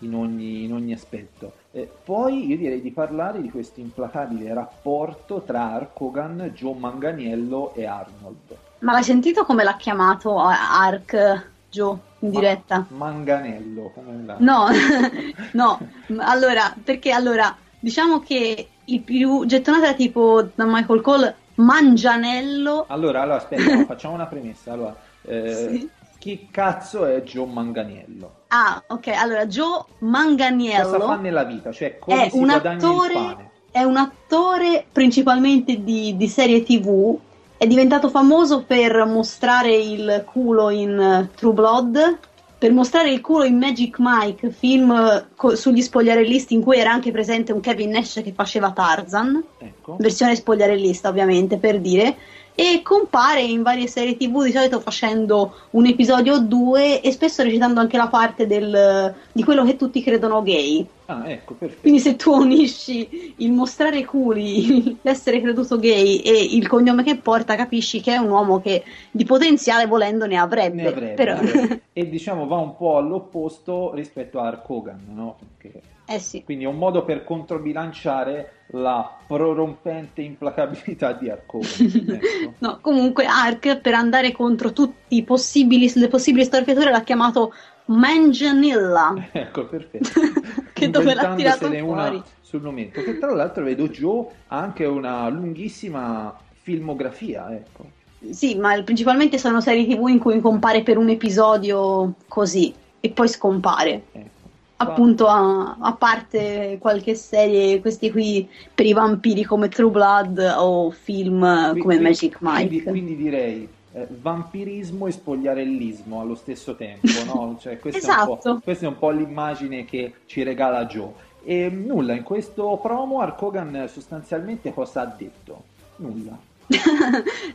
[SPEAKER 7] in ogni, in ogni aspetto. Eh, poi io direi di parlare di questo implacabile rapporto tra Hulk Hogan, Joe Manganiello e Arnold.
[SPEAKER 8] Ma l'hai sentito come l'ha chiamato eh, Ark Joe in diretta?
[SPEAKER 7] Ma- Manganello, come la...
[SPEAKER 8] No, no, allora, perché allora, diciamo che il più gettonato era tipo da Michael Cole, Mangianello.
[SPEAKER 7] Allora, allora aspetta, facciamo una premessa. Allora, eh,
[SPEAKER 8] Sì.
[SPEAKER 7] chi cazzo è Joe Manganiello?
[SPEAKER 8] Ah, ok, allora Joe
[SPEAKER 7] Cosa fa
[SPEAKER 8] Manganiello
[SPEAKER 7] nella vita? Cioè, come
[SPEAKER 8] è
[SPEAKER 7] si
[SPEAKER 8] un attore,
[SPEAKER 7] pane?
[SPEAKER 8] è un attore principalmente di, di serie TV, è diventato famoso per mostrare il culo in eh, True Blood, per mostrare il culo in Magic Mike, film eh, co- sugli spogliarellisti in cui era anche presente un Kevin Nash che faceva Tarzan,
[SPEAKER 7] Ecco.
[SPEAKER 8] versione spogliarellista ovviamente per dire, e compare in varie serie tv di solito facendo un episodio o due e spesso recitando anche la parte del- di quello che tutti credono gay.
[SPEAKER 7] Ah, ecco, perfetto.
[SPEAKER 8] Quindi se tu unisci il mostrare culi, l'essere creduto gay e il cognome che porta, capisci che è un uomo che di potenziale volendo ne avrebbe.
[SPEAKER 7] Ne avrebbe,
[SPEAKER 8] Però-
[SPEAKER 7] e diciamo va un po' all'opposto rispetto a Hulk Hogan, no? Perché
[SPEAKER 8] eh sì.
[SPEAKER 7] Quindi è un modo per controbilanciare la prorompente implacabilità di Hogan. ecco.
[SPEAKER 8] No, comunque Ark per andare contro tutti i possibili, le possibili storpiature l'ha chiamato Manganilla.
[SPEAKER 7] Ecco, perfetto.
[SPEAKER 8] Che dove l'ha tirato
[SPEAKER 7] Inventandosene una
[SPEAKER 8] fuori.
[SPEAKER 7] sul momento. Che tra l'altro vedo Joe ha anche una lunghissima filmografia, ecco.
[SPEAKER 8] Sì, ma principalmente sono serie tv in cui compare per un episodio così e poi scompare.
[SPEAKER 7] ecco.
[SPEAKER 8] Appunto, a, a parte qualche serie, questi qui per i vampiri come True Blood o film
[SPEAKER 7] Qui-
[SPEAKER 8] come Magic
[SPEAKER 7] Quindi,
[SPEAKER 8] Mike.
[SPEAKER 7] quindi direi eh, vampirismo e spogliarellismo allo stesso tempo, no? Cioè, questa, è un po',
[SPEAKER 8] Esatto.
[SPEAKER 7] questa è un po' l'immagine che ci regala Joe. E nulla, in questo promo Hulk Hogan sostanzialmente cosa ha detto? Nulla.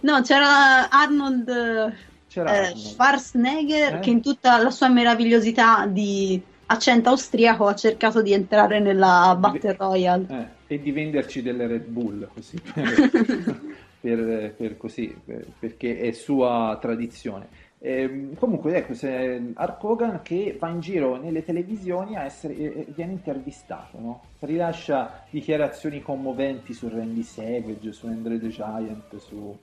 [SPEAKER 8] no, c'era Arnold
[SPEAKER 7] C'era
[SPEAKER 8] eh,
[SPEAKER 7] Arnold.
[SPEAKER 8] Schwarzenegger
[SPEAKER 7] Eh?
[SPEAKER 8] che in tutta la sua meravigliosità di accento austriaco ha cercato di entrare nella Battle Royale.
[SPEAKER 7] Eh, e di venderci delle Red Bull così per, per- così per- perché è sua tradizione Ehm, comunque ecco se Hulk Hogan che va in giro nelle televisioni a essere e- e viene intervistato no? rilascia dichiarazioni commoventi su Randy Savage su Andre the Giant su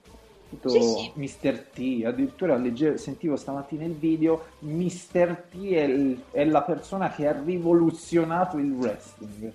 [SPEAKER 7] tutto
[SPEAKER 8] Sì, sì.
[SPEAKER 7] Mr. T addirittura legge- sentivo stamattina il video Mr. T è, il- è la persona che ha rivoluzionato il wrestling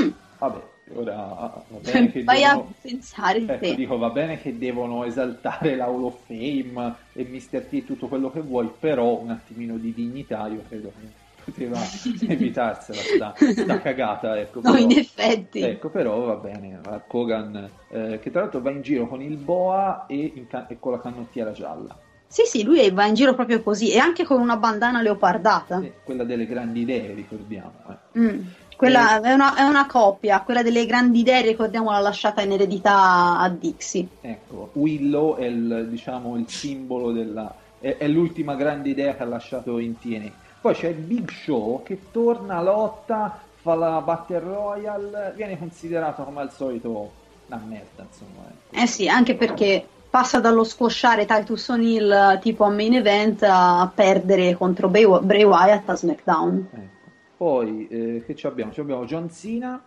[SPEAKER 8] Mm.
[SPEAKER 7] Vabbè, ora va bene che
[SPEAKER 8] Vai a
[SPEAKER 7] devono...
[SPEAKER 8] pensare
[SPEAKER 7] Ecco, dico, va bene che devono esaltare la Hall of Fame e Mr. T e tutto quello che vuoi, però un attimino di dignità io credo che poteva evitarsela sta, sta cagata, ecco.
[SPEAKER 8] No,
[SPEAKER 7] però-
[SPEAKER 8] in effetti.
[SPEAKER 7] Ecco, però va bene, Hulk Hogan, eh, che tra l'altro va in giro con il boa e, in ca- e con la canottiera gialla,
[SPEAKER 8] Sì, sì, lui va in giro proprio così e anche con una bandana leopardata.
[SPEAKER 7] Sì, quella delle grandi idee, ricordiamo. eh.
[SPEAKER 8] Mm. Quella è una, è una coppia, quella delle grandi idee, ricordiamo, l'ha lasciata in eredità a Dixie.
[SPEAKER 7] Ecco, Willow è il, diciamo, il simbolo della... È, è l'ultima grande idea che ha lasciato in TNA. Poi c'è Big Show che torna, lotta, fa la Battle Royale, viene considerato come al solito una merda, insomma. ecco.
[SPEAKER 8] Eh sì, anche perché passa dallo squasciare Titus O'Neill tipo a main event a perdere contro Bray, Bray Wyatt a SmackDown.
[SPEAKER 7] Ecco. Poi eh, che ci abbiamo? Ci abbiamo John Cena,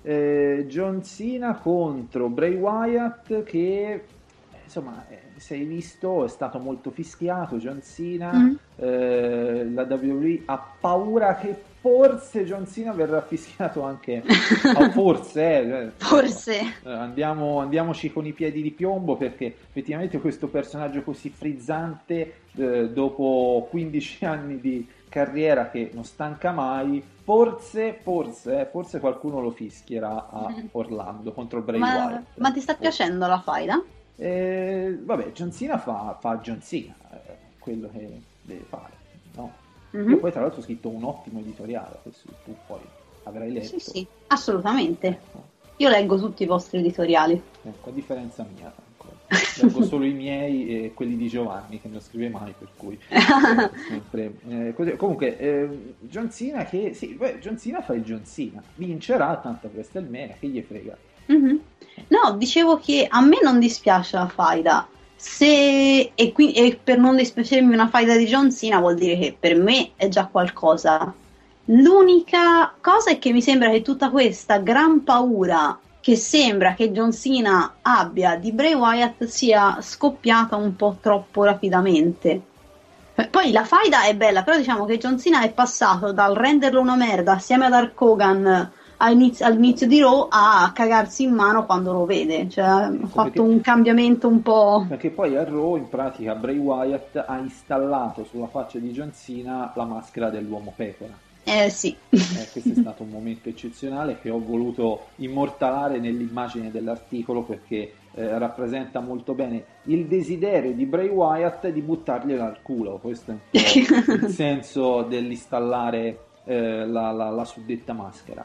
[SPEAKER 7] eh, John Cena contro Bray Wyatt che eh, insomma eh, se hai visto è stato molto fischiato John Cena,
[SPEAKER 8] Mm.
[SPEAKER 7] eh, la WWE ha paura che forse John Cena verrà fischiato anche, ah, forse, eh, eh,
[SPEAKER 8] Forse.
[SPEAKER 7] eh, andiamo, andiamoci con i piedi di piombo perché effettivamente questo personaggio così frizzante eh, dopo 15 anni di carriera che non stanca mai forse, forse, eh, forse qualcuno lo fischierà a Orlando contro Bray
[SPEAKER 8] Ma,
[SPEAKER 7] Wyatt
[SPEAKER 8] ma ti sta piacendo la faida?
[SPEAKER 7] Eh, vabbè, John Cena fa, fa John Cena, eh, quello che deve fare, no?
[SPEAKER 8] Mhm.
[SPEAKER 7] Io poi tra l'altro ho scritto un ottimo editoriale, questo tu poi avrai letto.
[SPEAKER 8] Sì, sì, assolutamente. Io leggo tutti i vostri editoriali.
[SPEAKER 7] Ecco, a differenza mia, ecco. leggo solo i miei e quelli di Giovanni che non scrive mai, per cui sempre, eh, così. Comunque, eh, John Cena che sì, beh, John Cena fa il John Cena, vincerà tanto per WrestleMania, che gli frega.
[SPEAKER 8] Mhm. No, dicevo che a me non dispiace la faida. Se, e, qui, e per non dispiacermi una faida di John Cena vuol dire che per me è già qualcosa. L'unica cosa è che mi sembra che tutta questa gran paura che sembra che John Cena abbia di Bray Wyatt sia scoppiata un po' troppo rapidamente. Poi la faida è bella, però diciamo che John Cena è passato dal renderlo una merda assieme ad Hulk Hogan all'inizio, all'inizio di Raw a cagarsi in mano quando lo vede. Cioè, ha fatto
[SPEAKER 7] perché-
[SPEAKER 8] un cambiamento un po'.
[SPEAKER 7] Perché poi a Raw in pratica Bray Wyatt ha installato sulla faccia di John Cena la maschera dell'uomo pecora.
[SPEAKER 8] Eh sì.
[SPEAKER 7] Eh, questo è stato un momento eccezionale che ho voluto immortalare nell'immagine dell'articolo perché eh, rappresenta molto bene il desiderio di Bray Wyatt di buttargliela al culo. Questo è un po' il senso dell'installare eh, la, la- la suddetta maschera.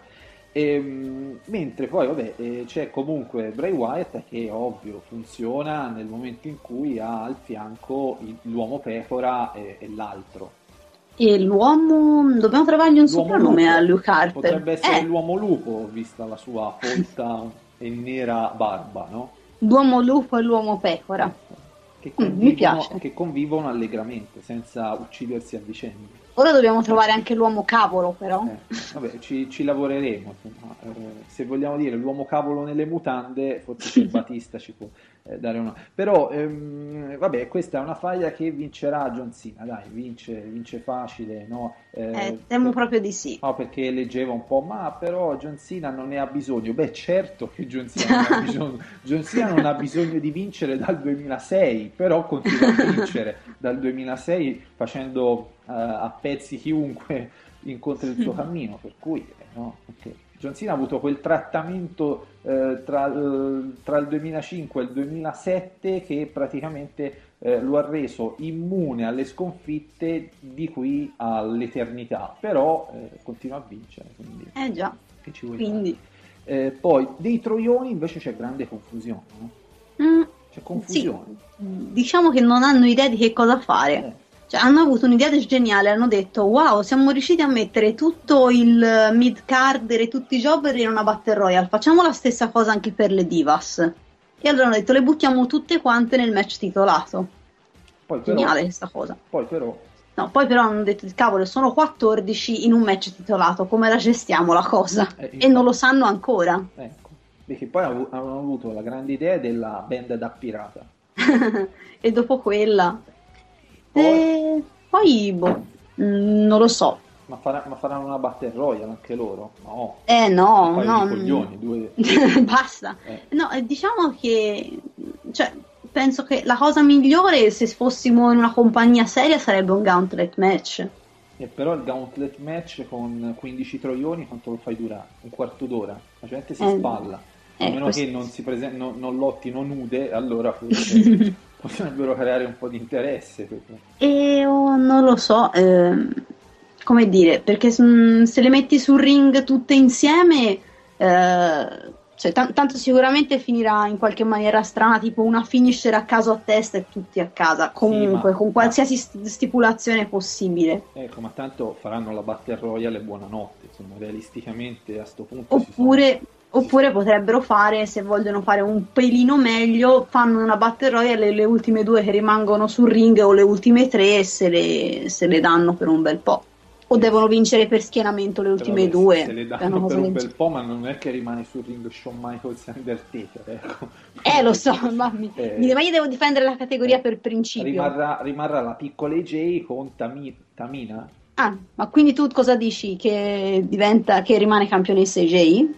[SPEAKER 7] Ehm, mentre poi vabbè, eh, c'è comunque Bray Wyatt che ovvio funziona nel momento in cui ha al fianco l'uomo pecora e, e l'altro.
[SPEAKER 8] E l'uomo. Dobbiamo trovargli un soprannome a Luke Harper.
[SPEAKER 7] Potrebbe essere
[SPEAKER 8] Eh,
[SPEAKER 7] l'uomo lupo, vista la sua folta e nera barba, no?
[SPEAKER 8] l'uomo lupo e l'uomo pecora.
[SPEAKER 7] Che
[SPEAKER 8] Mm, mi
[SPEAKER 7] convivono,
[SPEAKER 8] piace.
[SPEAKER 7] che convivono allegramente, senza uccidersi a vicenda.
[SPEAKER 8] Ora dobbiamo trovare anche l'uomo cavolo, però.
[SPEAKER 7] Eh, vabbè, ci, ci lavoreremo. insomma. Eh, se vogliamo dire l'uomo cavolo nelle mutande, forse c'è Batista ci può dare una. Però, ehm, vabbè, questa è una faglia che vincerà John Cena, dai, vince, vince facile, no? Eh,
[SPEAKER 8] Eh, temo proprio di sì.
[SPEAKER 7] No, perché leggeva un po', ma però John Cena non ne ha bisogno. Beh, certo che John Cena non ha bisogno. John Cena non ha bisogno di vincere dal 2006, però continua a vincere dal 2006 facendo eh, a pezzi chiunque incontra il suo cammino. Per cui, eh, no, perché John Cena ha avuto quel trattamento eh, tra, eh, tra il 2005 e il 2007 che praticamente eh, lo ha reso immune alle sconfitte di qui all'eternità, però eh, continua a vincere, quindi
[SPEAKER 8] Eh già.
[SPEAKER 7] che ci vuoi
[SPEAKER 8] Quindi.
[SPEAKER 7] Eh, poi dei troioni invece c'è grande confusione, no?
[SPEAKER 8] mm,
[SPEAKER 7] c'è confusione.
[SPEAKER 8] diciamo che non hanno idea di che cosa fare.
[SPEAKER 7] Eh,
[SPEAKER 8] Cioè, hanno avuto un'idea geniale, hanno detto wow, siamo riusciti a mettere tutto il mid carder e tutti i jobber in una battle royale, facciamo la stessa cosa anche per le divas. E allora hanno detto le buttiamo tutte quante nel match titolato.
[SPEAKER 7] poi, però,
[SPEAKER 8] Geniale questa cosa.
[SPEAKER 7] poi però
[SPEAKER 8] No, poi però hanno detto cavolo, sono 14 in un match titolato, come la gestiamo la cosa?
[SPEAKER 7] Eh,
[SPEAKER 8] e non lo sanno ancora.
[SPEAKER 7] ecco, perché poi avevano avuto la grande idea della band da pirata.
[SPEAKER 8] e dopo quella.
[SPEAKER 7] Poi-
[SPEAKER 8] E poi, boh, mm, non lo so.
[SPEAKER 7] Ma, farà- ma faranno una battle royale anche loro? No,
[SPEAKER 8] Eh no, no.
[SPEAKER 7] di coglioni, due...
[SPEAKER 8] Basta.
[SPEAKER 7] Eh.
[SPEAKER 8] No, eh, diciamo che cioè, penso che la cosa migliore se fossimo in una compagnia seria sarebbe un gauntlet match.
[SPEAKER 7] E però il gauntlet match con 15 troioni quanto lo fai durare? Un quarto d'ora? La gente si
[SPEAKER 8] Eh,
[SPEAKER 7] spalla. A
[SPEAKER 8] eh,
[SPEAKER 7] meno
[SPEAKER 8] questo
[SPEAKER 7] che non, si presen- non, non lottino nude, allora forse potrebbero creare un po' di interesse.
[SPEAKER 8] E oh, non lo so, ehm, come dire, perché mm, se le metti sul ring tutte insieme, eh, cioè, tan- tanto sicuramente finirà in qualche maniera strana, tipo una finisher a caso a testa e tutti a casa, comunque,
[SPEAKER 7] ma-
[SPEAKER 8] con qualsiasi st- stipulazione possibile.
[SPEAKER 7] Ecco, ma tanto faranno la battle royale e buonanotte. Insomma, realisticamente a sto punto
[SPEAKER 8] Oppure, oppure potrebbero fare, se vogliono fare un pelino meglio, fanno una battle royale le ultime due che rimangono sul ring o le ultime tre se le, se le danno per un bel po'. O devono vincere per schienamento le ultime
[SPEAKER 7] però
[SPEAKER 8] due.
[SPEAKER 7] Se le danno per un
[SPEAKER 8] del
[SPEAKER 7] bel po', ma non è che rimane sul ring Shawn Michaels e Undertaker. Ecco.
[SPEAKER 8] Eh, lo so, ma, mi,
[SPEAKER 7] Eh.
[SPEAKER 8] mi- ma io devo difendere la categoria per principio.
[SPEAKER 7] Rimarrà, rimarrà la piccola AJ con Tami- Tamina.
[SPEAKER 8] Ah, ma quindi tu cosa dici? Che diventa, che rimane campionessa AJ?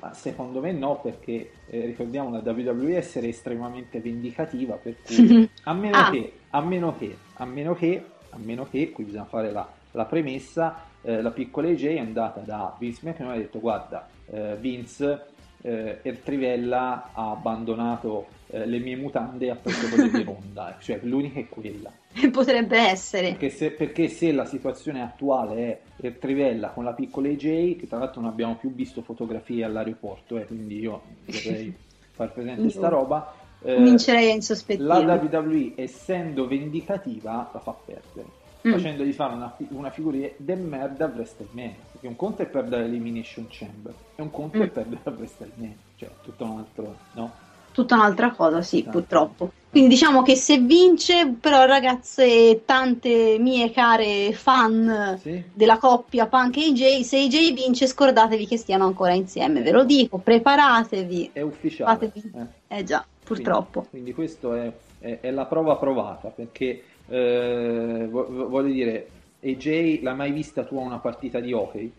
[SPEAKER 7] Ma secondo me no, perché eh, ricordiamo la WWE essere estremamente vendicativa, per cui a meno,
[SPEAKER 8] Ah.
[SPEAKER 7] che, a meno che, a meno che, a meno che, qui bisogna fare la, la premessa, eh, la piccola AJ è andata da Vince McMahon e ha detto guarda, eh, Vince, eh, Ertrivella ha abbandonato eh, le mie mutande e preso quelle di Ronda, cioè l'unica è quella.
[SPEAKER 8] Potrebbe essere.
[SPEAKER 7] Perché se, perché se la situazione attuale è Ertrivella con la piccola AJ, che tra l'altro non abbiamo più visto fotografie all'aeroporto, eh, quindi io vorrei far presente sta roba. eh,
[SPEAKER 8] Comincerei a insospettire.
[SPEAKER 7] la WWE, essendo vendicativa, la fa perdere.
[SPEAKER 8] Mm.
[SPEAKER 7] Facendo di fare una, una figura de merda a WrestleMania. Perché un conto è perdere l'Elimination Chamber, e un conto è
[SPEAKER 8] Mm.
[SPEAKER 7] perdere a WrestleMania. Cioè, tutto un altro, no?
[SPEAKER 8] Tutta un'altra cosa, sì,
[SPEAKER 7] Esatto.
[SPEAKER 8] purtroppo. Quindi diciamo che se vince, però ragazze, tante mie care fan
[SPEAKER 7] Sì?
[SPEAKER 8] della coppia Punk e AJ, se AJ vince scordatevi che stiano ancora insieme, ve lo dico, preparatevi.
[SPEAKER 7] È ufficiale.
[SPEAKER 8] Fatevi.
[SPEAKER 7] eh.
[SPEAKER 8] Eh già, purtroppo.
[SPEAKER 7] Quindi, quindi questo è, è- è la prova provata, perché eh, vo- vo- voglio dire, AJ, l'hai mai vista tu a una partita di hockey?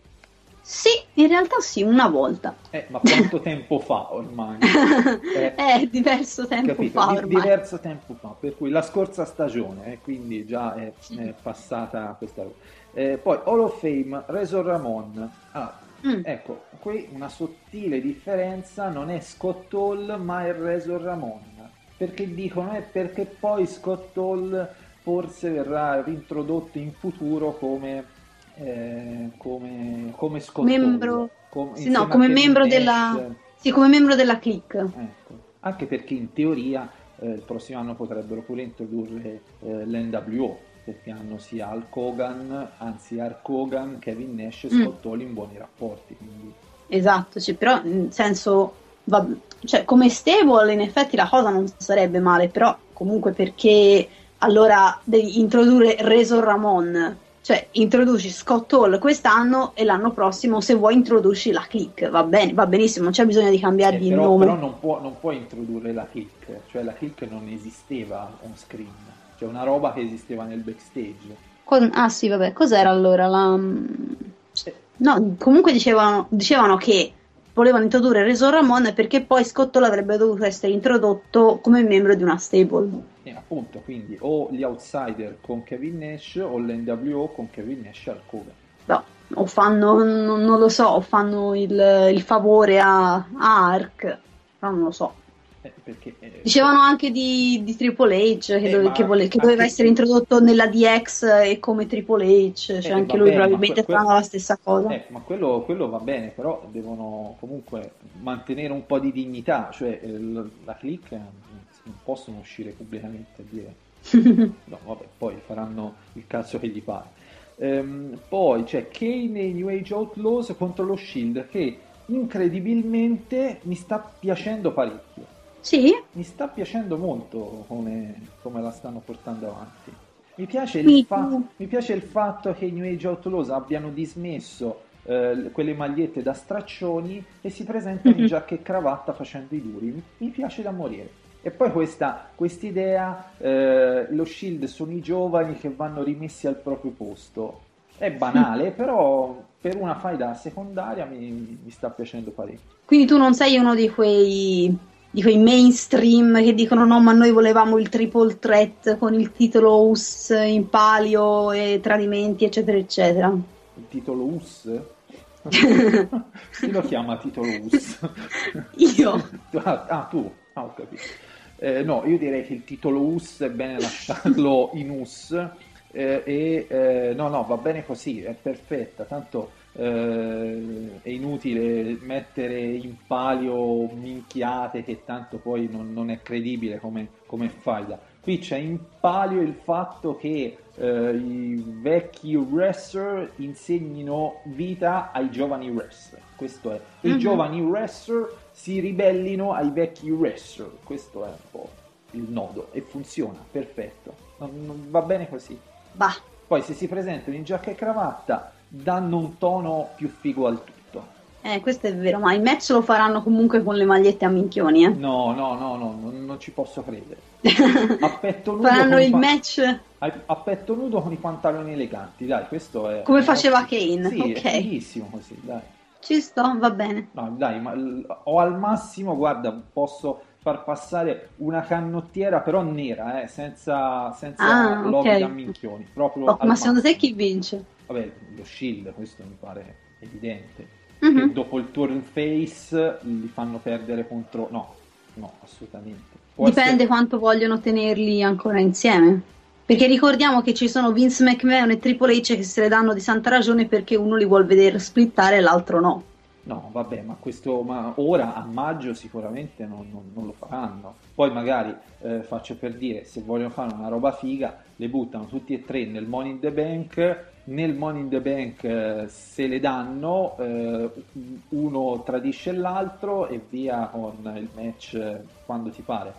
[SPEAKER 8] Sì, in realtà sì, una volta.
[SPEAKER 7] Eh, ma quanto tempo fa ormai? Eh,
[SPEAKER 8] È diverso tempo
[SPEAKER 7] capito?
[SPEAKER 8] fa ormai.
[SPEAKER 7] diverso tempo fa, per cui la scorsa stagione, eh, quindi già è, è passata questa roba. Eh, poi Hall of Fame, Razor Ramon. Ah,
[SPEAKER 8] Mm.
[SPEAKER 7] ecco, qui una sottile differenza, non è Scott Hall, ma è Razor Ramon. Perché dicono è perché poi Scott Hall forse verrà rintrodotto in futuro come, eh, come, come Scott
[SPEAKER 8] Membro-.
[SPEAKER 7] Com-
[SPEAKER 8] no, come membro della... Sì, come membro della click.
[SPEAKER 7] Ecco. Anche perché in teoria eh, il prossimo anno potrebbero pure introdurre eh, l'NWO, perché hanno sia Hulk Hogan, anzi Hulk Hogan, Kevin Nash e
[SPEAKER 8] Mm.
[SPEAKER 7] Scott Hall in buoni rapporti. Quindi
[SPEAKER 8] Esatto, sì, però nel senso, va- cioè, come stable in effetti la cosa non sarebbe male, però comunque perché allora devi introdurre Razor Ramon, cioè introduci Scott Hall quest'anno e l'anno prossimo se vuoi introduci la click, va bene, va benissimo, non c'è bisogno di
[SPEAKER 7] Eh,
[SPEAKER 8] cambiargli il
[SPEAKER 7] però,
[SPEAKER 8] nome.
[SPEAKER 7] però non, può, non puoi introdurre la click, cioè la click non esisteva on screen, cioè una roba che esisteva nel backstage.
[SPEAKER 8] Co- ah sì, vabbè, cos'era allora la...
[SPEAKER 7] Eh,
[SPEAKER 8] No, comunque dicevano, dicevano che volevano introdurre Razor Ramon perché poi Scott Hall avrebbe dovuto essere introdotto come membro di una stable.
[SPEAKER 7] E appunto, quindi o gli outsider con Kevin Nash o l'NWO con Kevin Nash Hulk Hogan.
[SPEAKER 8] No, o fanno, non, non lo so, o fanno il, il favore a, a Ark, però non lo so.
[SPEAKER 7] Eh, perché, eh,
[SPEAKER 8] Dicevano anche di, di Triple H che,
[SPEAKER 7] Eh,
[SPEAKER 8] dove- che vole- che doveva essere introdotto nella DX e come Triple H, cioè
[SPEAKER 7] Eh,
[SPEAKER 8] anche lui
[SPEAKER 7] bene,
[SPEAKER 8] probabilmente
[SPEAKER 7] que-
[SPEAKER 8] faranno la stessa cosa.
[SPEAKER 7] Eh, ma quello, quello va bene, però devono comunque mantenere un po' di dignità, cioè eh, la click eh, non possono uscire pubblicamente a dire no, vabbè, poi faranno il cazzo che gli pare. Ehm, poi c'è Kane e New Age Outlaws contro lo Shield che incredibilmente mi sta piacendo parecchio.
[SPEAKER 8] Sì,
[SPEAKER 7] Mi sta piacendo molto come, come la stanno portando avanti. Mi piace, il
[SPEAKER 8] Quindi
[SPEAKER 7] fa- mi piace il fatto che i New Age Outlaws abbiano dismesso eh, quelle magliette da straccioni e si presentano in
[SPEAKER 8] Mhm.
[SPEAKER 7] giacca e cravatta facendo i duri. Mi piace da morire. E poi questa idea, lo Shield sono i giovani che vanno rimessi al proprio posto. È banale, però per una faida secondaria mi, mi sta piacendo parecchio.
[SPEAKER 8] quindi tu non sei uno di quei, di quei mainstream che dicono no, ma noi volevamo il triple threat con il titolo US in palio e tradimenti, eccetera, eccetera.
[SPEAKER 7] Il titolo US? Chi lo chiama titolo US?
[SPEAKER 8] Io.
[SPEAKER 7] ah, ah, tu? Ah, ho capito. Eh, no, io direi che il titolo US è bene lasciarlo in US eh, e eh, no, no, va bene così, è perfetta, tanto eh, è inutile mettere in palio minchiate che tanto poi non, non è credibile come, come faida. Qui c'è in palio il fatto che eh, i vecchi wrestler insegnino vita ai giovani wrestler. Questo è. I
[SPEAKER 8] Mhm.
[SPEAKER 7] giovani wrestler si ribellino ai vecchi wrestler. Questo è un po' il nodo e funziona, perfetto. Non- va bene così.
[SPEAKER 8] Bah,
[SPEAKER 7] Poi se si presentano in giacca e cravatta danno un tono più figo al tutto.
[SPEAKER 8] eh, questo è vero, ma il match lo faranno comunque con le magliette a minchioni, eh.
[SPEAKER 7] No, no, no, no, non, non ci posso credere. A petto nudo
[SPEAKER 8] Faranno il
[SPEAKER 7] pa-
[SPEAKER 8] match
[SPEAKER 7] a, petto nudo con i pantaloni eleganti, dai, questo è...
[SPEAKER 8] come faceva Kane,
[SPEAKER 7] Sì, è
[SPEAKER 8] ok.
[SPEAKER 7] fighissimo così, dai.
[SPEAKER 8] Ci sto, va bene.
[SPEAKER 7] No, dai, ma o al massimo, guarda, posso far passare una canottiera però nera, eh, senza, senza
[SPEAKER 8] Ah,
[SPEAKER 7] loghi
[SPEAKER 8] ok.
[SPEAKER 7] da minchioni, proprio
[SPEAKER 8] Oh, ma secondo te
[SPEAKER 7] massimo.
[SPEAKER 8] chi vince?
[SPEAKER 7] Vabbè, lo shield, questo mi pare evidente.
[SPEAKER 8] Mhm.
[SPEAKER 7] che dopo il turn face li fanno perdere contro... No, no, assolutamente. Può
[SPEAKER 8] Dipende
[SPEAKER 7] essere-
[SPEAKER 8] quanto vogliono tenerli ancora insieme. Perché ricordiamo che ci sono Vince McMahon e Triple H che se le danno di santa ragione perché uno li vuol vedere splittare e l'altro no.
[SPEAKER 7] No, vabbè, ma questo ma ora a maggio sicuramente non, non- non lo faranno. Poi magari eh, faccio per dire, se vogliono fare una roba figa, le buttano tutti e tre nel Money in the Bank. Nel Money in the Bank eh, se le danno, eh, uno tradisce l'altro e via con il match eh, quando ti pare.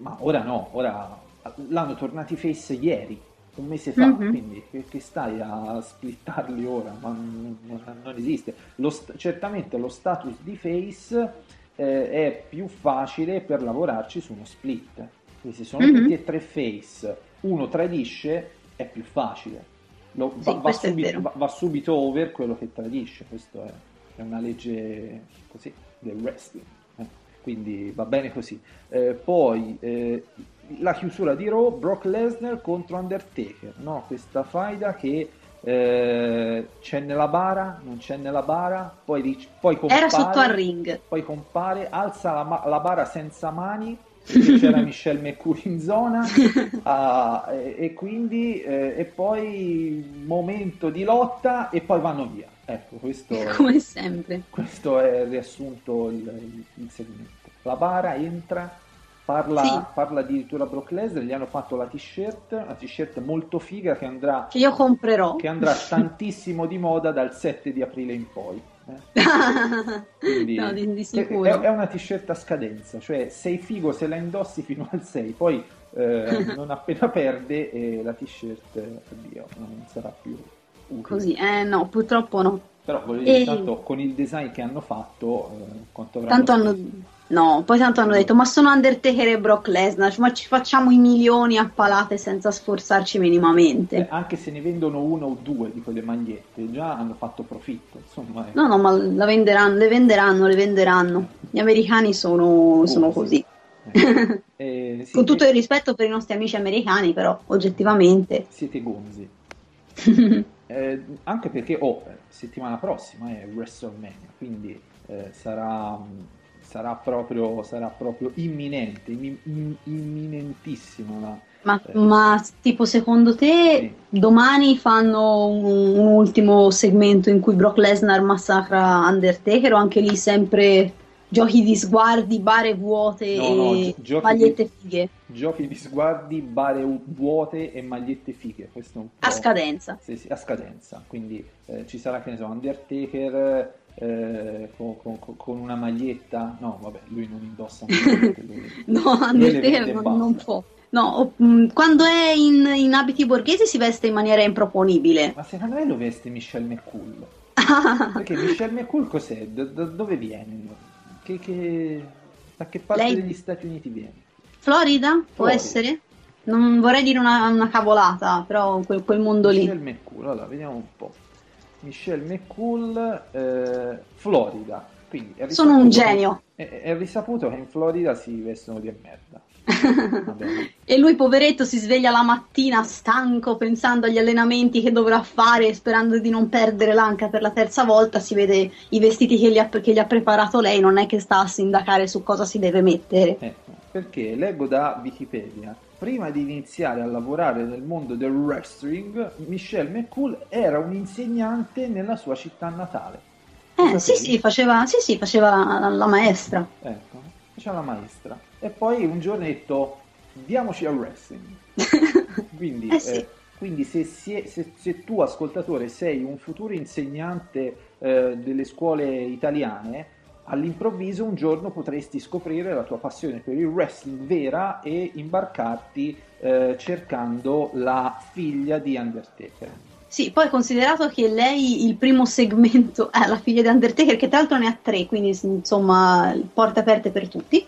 [SPEAKER 7] Ma ora no, ora l'hanno tornati face ieri, un mese fa,
[SPEAKER 8] Mhm.
[SPEAKER 7] quindi che, che stai a splittarli ora? Ma non, non- esiste. Lo st- certamente lo status di face eh, è più facile per lavorarci su uno split. Quindi se sono
[SPEAKER 8] Mhm.
[SPEAKER 7] tutti e tre face, uno tradisce, è più facile. Lo-
[SPEAKER 8] Sì,
[SPEAKER 7] va, va subito, va- va subito over quello che tradisce, questo è, è una legge così del wrestling. Quindi va bene così. Eh, poi eh, la chiusura di Raw, Brock Lesnar contro Undertaker, no? questa faida che eh, c'è nella bara, non c'è nella bara, poi, poi compare,
[SPEAKER 8] Era sotto al ring.
[SPEAKER 7] poi compare, alza la, la bara senza mani, c'era Michelle McCool in zona, ah, e, e quindi eh, e poi momento di lotta e poi vanno via. Ecco, questo
[SPEAKER 8] Come sempre.
[SPEAKER 7] questo è riassunto il, il- il segmento. La bara entra, parla,
[SPEAKER 8] Sì.
[SPEAKER 7] parla addirittura Brock Lesnar, gli hanno fatto la t-shirt, una t-shirt molto figa che andrà,
[SPEAKER 8] Che io comprerò.
[SPEAKER 7] che andrà tantissimo di moda dal 7 di aprile in poi. Eh. Quindi-
[SPEAKER 8] no, di, di.
[SPEAKER 7] È, è una t-shirt a scadenza, cioè sei figo se la indossi fino al 6, poi eh, non appena perde e la t-shirt, eh, addio, non sarà più utile.
[SPEAKER 8] Così, eh no, purtroppo no.
[SPEAKER 7] Però voglio dire,
[SPEAKER 8] E-
[SPEAKER 7] tanto con il design che hanno fatto, eh, quanto avranno
[SPEAKER 8] Tanto hanno. No, poi tanto hanno detto, ma sono Undertaker e Brock Lesnar, ma ci facciamo i milioni a palate senza sforzarci
[SPEAKER 7] Eh,
[SPEAKER 8] minimamente.
[SPEAKER 7] anche se ne vendono uno o due di quelle magliette, già hanno fatto profitto, insomma. eh.
[SPEAKER 8] No, no, ma venderanno, le venderanno, le venderanno. Gli americani sono, sono così.
[SPEAKER 7] Eh, eh, sì,
[SPEAKER 8] Con tutto
[SPEAKER 7] eh,
[SPEAKER 8] il rispetto per i nostri amici americani, però, oggettivamente.
[SPEAKER 7] Siete gonzi. Eh, anche perché, oh, eh, settimana prossima è WrestleMania, quindi eh, sarà, sarà, proprio, sarà proprio imminente, immi- im- imminentissimo. la-
[SPEAKER 8] Ma,
[SPEAKER 7] Eh.
[SPEAKER 8] ma, tipo, secondo te
[SPEAKER 7] Sì.
[SPEAKER 8] domani fanno un, un ultimo segmento in cui Brock Lesnar massacra Undertaker o anche lì sempre giochi di sguardi, bare vuote
[SPEAKER 7] No, no,
[SPEAKER 8] e
[SPEAKER 7] giochi
[SPEAKER 8] magliette fighe
[SPEAKER 7] Giochi di sguardi, bare vuote e magliette fighe. Questo è un po'...
[SPEAKER 8] a scadenza?
[SPEAKER 7] Sì, sì, a scadenza. Quindi eh, ci sarà, che ne so, Undertaker eh, con, con- con una maglietta. No, vabbè, lui non indossa magliette. lui-
[SPEAKER 8] No,
[SPEAKER 7] Lui le
[SPEAKER 8] Undertaker
[SPEAKER 7] vende e
[SPEAKER 8] non, non può. No, mh, quando è in, in abiti borghesi si veste in maniera improponibile.
[SPEAKER 7] Ma secondo me lo veste Michelle McCool. Perché Michelle McCool cos'è? Da, da dove viene? Che, che- Da che parte
[SPEAKER 8] Lei-
[SPEAKER 7] degli Stati Uniti viene?
[SPEAKER 8] Florida? Può
[SPEAKER 7] Florida.
[SPEAKER 8] essere? Non vorrei dire una, una cavolata, però quel, quel mondo lì.
[SPEAKER 7] Michelle McCool, allora vediamo un po'. Michelle McCool, eh, Florida. Quindi
[SPEAKER 8] Sono un genio.
[SPEAKER 7] È, è risaputo che in Florida si vestono di merda.
[SPEAKER 8] E lui, poveretto, si sveglia la mattina stanco, pensando agli allenamenti che dovrà fare, sperando di non perdere l'anca per la terza volta. Si vede i vestiti che gli ha, che gli ha preparato lei, non è che sta a sindacare su cosa si deve mettere.
[SPEAKER 7] Ecco, perché leggo da Wikipedia. Prima di iniziare a lavorare nel mondo del wrestling, Michelle McCool era un insegnante nella sua città natale.
[SPEAKER 8] Eh, sì, sì, faceva, sì, sì, faceva la, maestra.
[SPEAKER 7] Ecco, c'è la maestra. E poi un giorno ha detto, diamoci al wrestling. Quindi,
[SPEAKER 8] Eh sì.
[SPEAKER 7] eh, quindi se, si- se- se tu, ascoltatore, sei un futuro insegnante eh, delle scuole italiane, all'improvviso un giorno potresti scoprire la tua passione per il wrestling vera e imbarcarti eh, cercando la figlia di Undertaker.
[SPEAKER 8] Sì, poi considerato che lei il primo segmento è la figlia di Undertaker, che tra l'altro ne ha tre, quindi insomma porte aperte per tutti.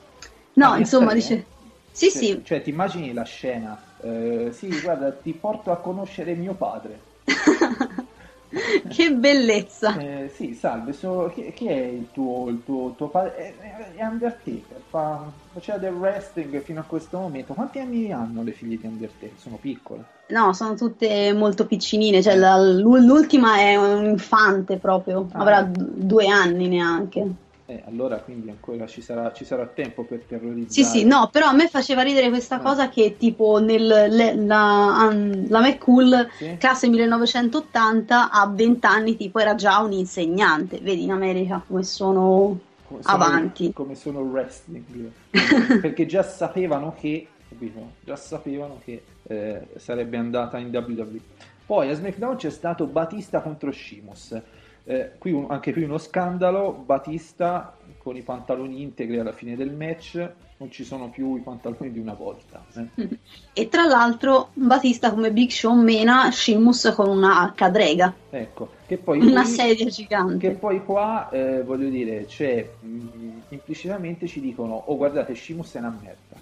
[SPEAKER 8] No,
[SPEAKER 7] Ah,
[SPEAKER 8] insomma,
[SPEAKER 7] tre?
[SPEAKER 8] dice... Sì,
[SPEAKER 7] Cioè-
[SPEAKER 8] sì,
[SPEAKER 7] Cioè, ti immagini la scena? Eh, sì, guarda, ti porto a conoscere mio padre.
[SPEAKER 8] che bellezza!
[SPEAKER 7] Eh, sì, salve, so- chi, chi è il tuo, il tuo, tuo padre? È, è Undertaker, fa, faceva del wrestling fino a questo momento. Quanti anni hanno le figlie di Undertaker? Sono piccole.
[SPEAKER 8] No, sono tutte molto piccinine, cioè la- l'ultima è un infante proprio,
[SPEAKER 7] Ah.
[SPEAKER 8] avrà due anni neanche.
[SPEAKER 7] Eh, allora quindi ancora ci sarà, ci sarà tempo per terrorizzare.
[SPEAKER 8] Sì, sì, no, però a me faceva ridere questa
[SPEAKER 7] Ah.
[SPEAKER 8] cosa che tipo nel, le- la, la McCool,
[SPEAKER 7] Sì.
[SPEAKER 8] classe 1980, a 20 anni tipo era già un insegnante, vedi in America come sono
[SPEAKER 7] Come sono-
[SPEAKER 8] avanti.
[SPEAKER 7] Come sono wrestling. Perché già sapevano che, capito? Già sapevano che eh, sarebbe andata in WWE. Poi a SmackDown c'è stato Batista contro Sheamus. Eh, qui un- anche qui uno scandalo, Batista con i pantaloni integri alla fine del match, non ci sono più i pantaloni di una volta. eh.
[SPEAKER 8] E tra l'altro Batista come Big Show mena Sheamus con una cadrega,
[SPEAKER 7] Ecco, che poi
[SPEAKER 8] una
[SPEAKER 7] qui-
[SPEAKER 8] sedia
[SPEAKER 7] Che
[SPEAKER 8] gigante.
[SPEAKER 7] poi qua, eh, voglio dire, c'è mh, implicitamente ci dicono, oh guardate, Sheamus è una merda.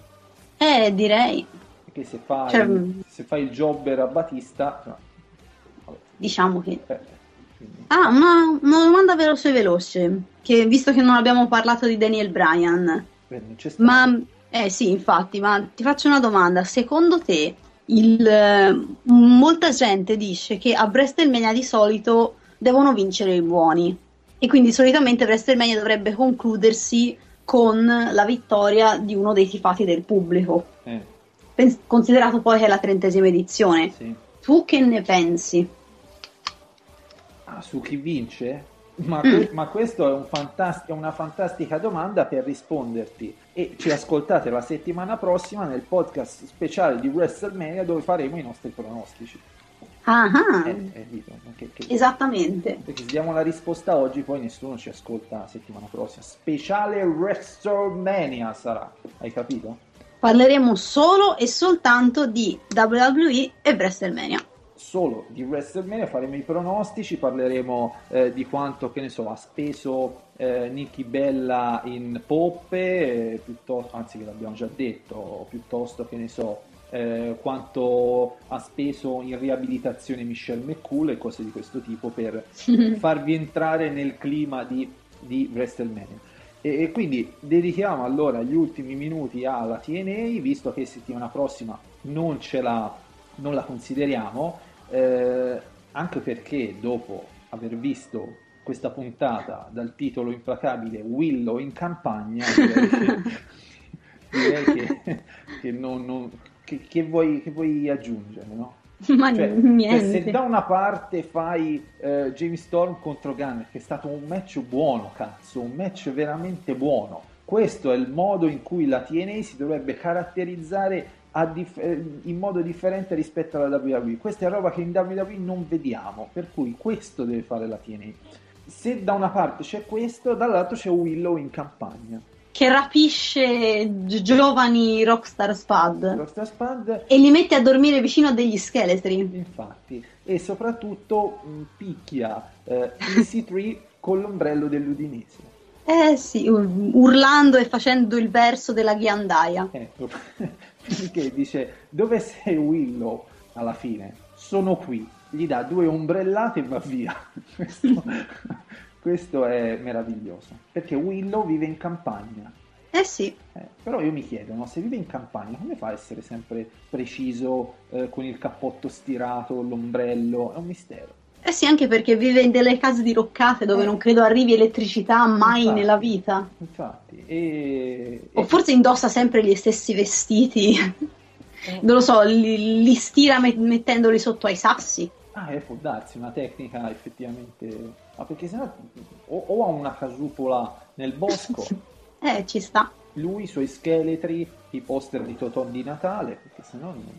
[SPEAKER 8] Eh, direi,
[SPEAKER 7] Perché se fai,
[SPEAKER 8] Cioè,
[SPEAKER 7] se fai il jobber a Batista, no, vabbè,
[SPEAKER 8] diciamo che...
[SPEAKER 7] eh, quindi-
[SPEAKER 8] Ah, una, una domanda veloce veloce, che visto che non abbiamo parlato di Daniel Bryan,
[SPEAKER 7] stato.
[SPEAKER 8] Ma, eh sì, infatti, ma ti faccio una domanda. Secondo te, il, eh, molta gente dice che a WrestleMania di solito devono vincere i buoni e quindi solitamente WrestleMania dovrebbe concludersi con la vittoria di uno dei tifati del pubblico,
[SPEAKER 7] Eh,
[SPEAKER 8] Pens- considerato poi che è la trentesima edizione.
[SPEAKER 7] sì.
[SPEAKER 8] Tu che ne pensi?
[SPEAKER 7] Su chi vince? Ma,
[SPEAKER 8] Mm.
[SPEAKER 7] que- ma questo è, un fantast- una fantastica domanda per risponderti. E ci ascoltate la settimana prossima nel podcast speciale di WrestleMania dove faremo i nostri pronostici.
[SPEAKER 8] Ah,
[SPEAKER 7] Eh, eh, che- che-
[SPEAKER 8] esattamente.
[SPEAKER 7] Perché se diamo la risposta oggi, poi nessuno ci ascolta la settimana prossima. Speciale WrestleMania sarà. Hai capito?
[SPEAKER 8] Parleremo solo e soltanto di WWE e WrestleMania.
[SPEAKER 7] Solo di WrestleMania faremo i pronostici, parleremo eh, di quanto, che ne so, ha speso eh, Nikki Bella in poppe, eh, piuttosto, anzi che l'abbiamo già detto, piuttosto che ne so, eh, quanto ha speso in riabilitazione Michelle McCool e cose di questo tipo per farvi entrare nel clima di, di WrestleMania. E, e quindi dedichiamo allora gli ultimi minuti alla TNA, visto che settimana prossima non ce la, non la consideriamo, eh, anche perché dopo aver visto questa puntata dal titolo implacabile Willow in campagna, direi che, direi che, che non- non- che- vuoi, che vuoi aggiungere, no?
[SPEAKER 8] Ma
[SPEAKER 7] Cioè,
[SPEAKER 8] niente.
[SPEAKER 7] cioè, se da una parte fai eh, James Storm contro Gunner, che è stato un match buono, cazzo, un match veramente buono. Questo è il modo in cui la TNA si dovrebbe caratterizzare dif- eh, in modo differente rispetto alla WWE. Questa è roba che in WWE non vediamo, per cui questo deve fare la TNA. Se da una parte c'è questo, dall'altro c'è Willow in campagna.
[SPEAKER 8] Che rapisce gi- giovani rockstar spad
[SPEAKER 7] Rockstar Spad
[SPEAKER 8] e li mette a dormire vicino a degli scheletri.
[SPEAKER 7] Infatti, e soprattutto mh, picchia eh, EC3 con l'ombrello dell'Udinese.
[SPEAKER 8] Eh sì, ur- urlando e facendo il verso della ghiandaia.
[SPEAKER 7] Ecco, perché dice dove sei Willow alla fine? Sono qui. Gli dà due ombrellate e va via. Questo, questo è meraviglioso. Perché Willow vive in campagna.
[SPEAKER 8] Eh sì,
[SPEAKER 7] Eh, però io mi chiedo, no, se vive in campagna, come fa a essere sempre preciso eh, con il cappotto stirato, l'ombrello? È un mistero.
[SPEAKER 8] Eh sì, anche perché vive in delle case diroccate dove non credo arrivi elettricità mai
[SPEAKER 7] Infatti.
[SPEAKER 8] nella vita.
[SPEAKER 7] Infatti, e,
[SPEAKER 8] O forse indossa sempre gli stessi vestiti. Non lo so, li, li stira met- mettendoli sotto ai sassi.
[SPEAKER 7] Ah, eh, può darsi una tecnica effettivamente. Ma perché sennò o, o ha una casupola nel bosco,
[SPEAKER 8] Eh, ci sta.
[SPEAKER 7] lui, i suoi scheletri, i poster di Totò di Natale, perché sennò non...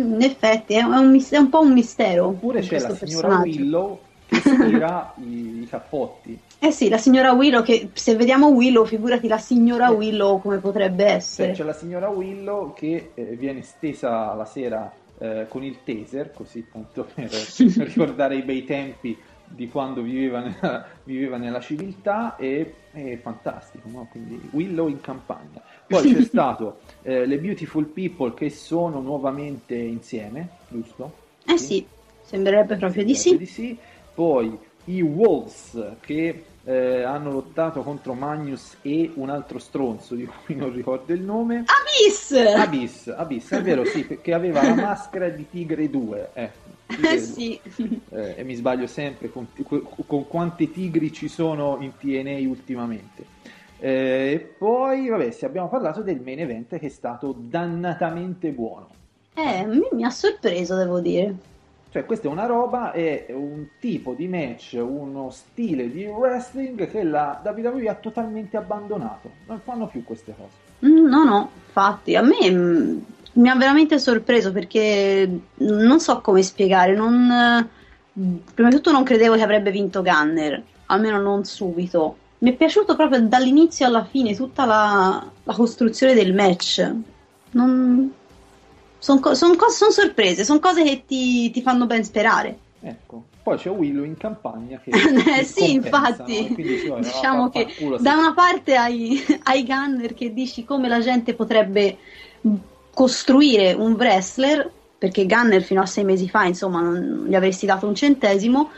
[SPEAKER 8] In effetti, è un, è un po' un mistero.
[SPEAKER 7] Oppure c'è la signora. Willow che stira i, i cappotti.
[SPEAKER 8] Eh sì, la signora Willow, che se vediamo Willow, figurati la signora
[SPEAKER 7] Eh.
[SPEAKER 8] Willow come potrebbe
[SPEAKER 7] Cioè,
[SPEAKER 8] essere.
[SPEAKER 7] c'è la signora Willow che eh, viene stesa la sera eh, con il taser, così tanto per ricordare i bei tempi di quando viveva nella, viveva nella civiltà e è fantastico, no? quindi Willow in campagna. Poi c'è stato eh, le Beautiful People che sono nuovamente insieme, giusto?
[SPEAKER 8] Eh sì, sembrerebbe proprio di sì.
[SPEAKER 7] Di sì. poi i Wolves che eh, hanno lottato contro Magnus e un altro stronzo di cui non ricordo il nome.
[SPEAKER 8] Abyss!
[SPEAKER 7] Abyss, Abyss, è vero, sì, perché aveva la maschera di Tigre 2. Eh, Tigre
[SPEAKER 8] Eh
[SPEAKER 7] 2.
[SPEAKER 8] sì.
[SPEAKER 7] Eh, e mi sbaglio sempre con, con quanti tigri ci sono in TNA ultimamente. Eh, E poi, vabbè, se abbiamo parlato del main event che è stato dannatamente buono.
[SPEAKER 8] Eh, mi, mi ha sorpreso, devo dire.
[SPEAKER 7] Cioè, questa è una roba, è un tipo di match, uno stile di wrestling che la WWE ha totalmente abbandonato. Non fanno più queste cose.
[SPEAKER 8] Mm, No, no, infatti, a me mm, mi ha veramente sorpreso perché non so come spiegare, non, eh, prima di tutto non credevo che avrebbe vinto Gunner, almeno non subito. Mi è piaciuto proprio dall'inizio alla fine tutta la, la costruzione del match. Non... Sono sorprese, sono cose che ti, ti fanno ben sperare.
[SPEAKER 7] Ecco. Poi c'è Willow in campagna che...
[SPEAKER 8] Eh,
[SPEAKER 7] che
[SPEAKER 8] sì, infatti,
[SPEAKER 7] vabbè,
[SPEAKER 8] diciamo che
[SPEAKER 7] culo,
[SPEAKER 8] da
[SPEAKER 7] sì.
[SPEAKER 8] una parte hai, hai Gunner che dici come la gente potrebbe costruire un wrestler, perché Gunner fino a sei mesi fa, insomma, non gli avresti dato un centesimo,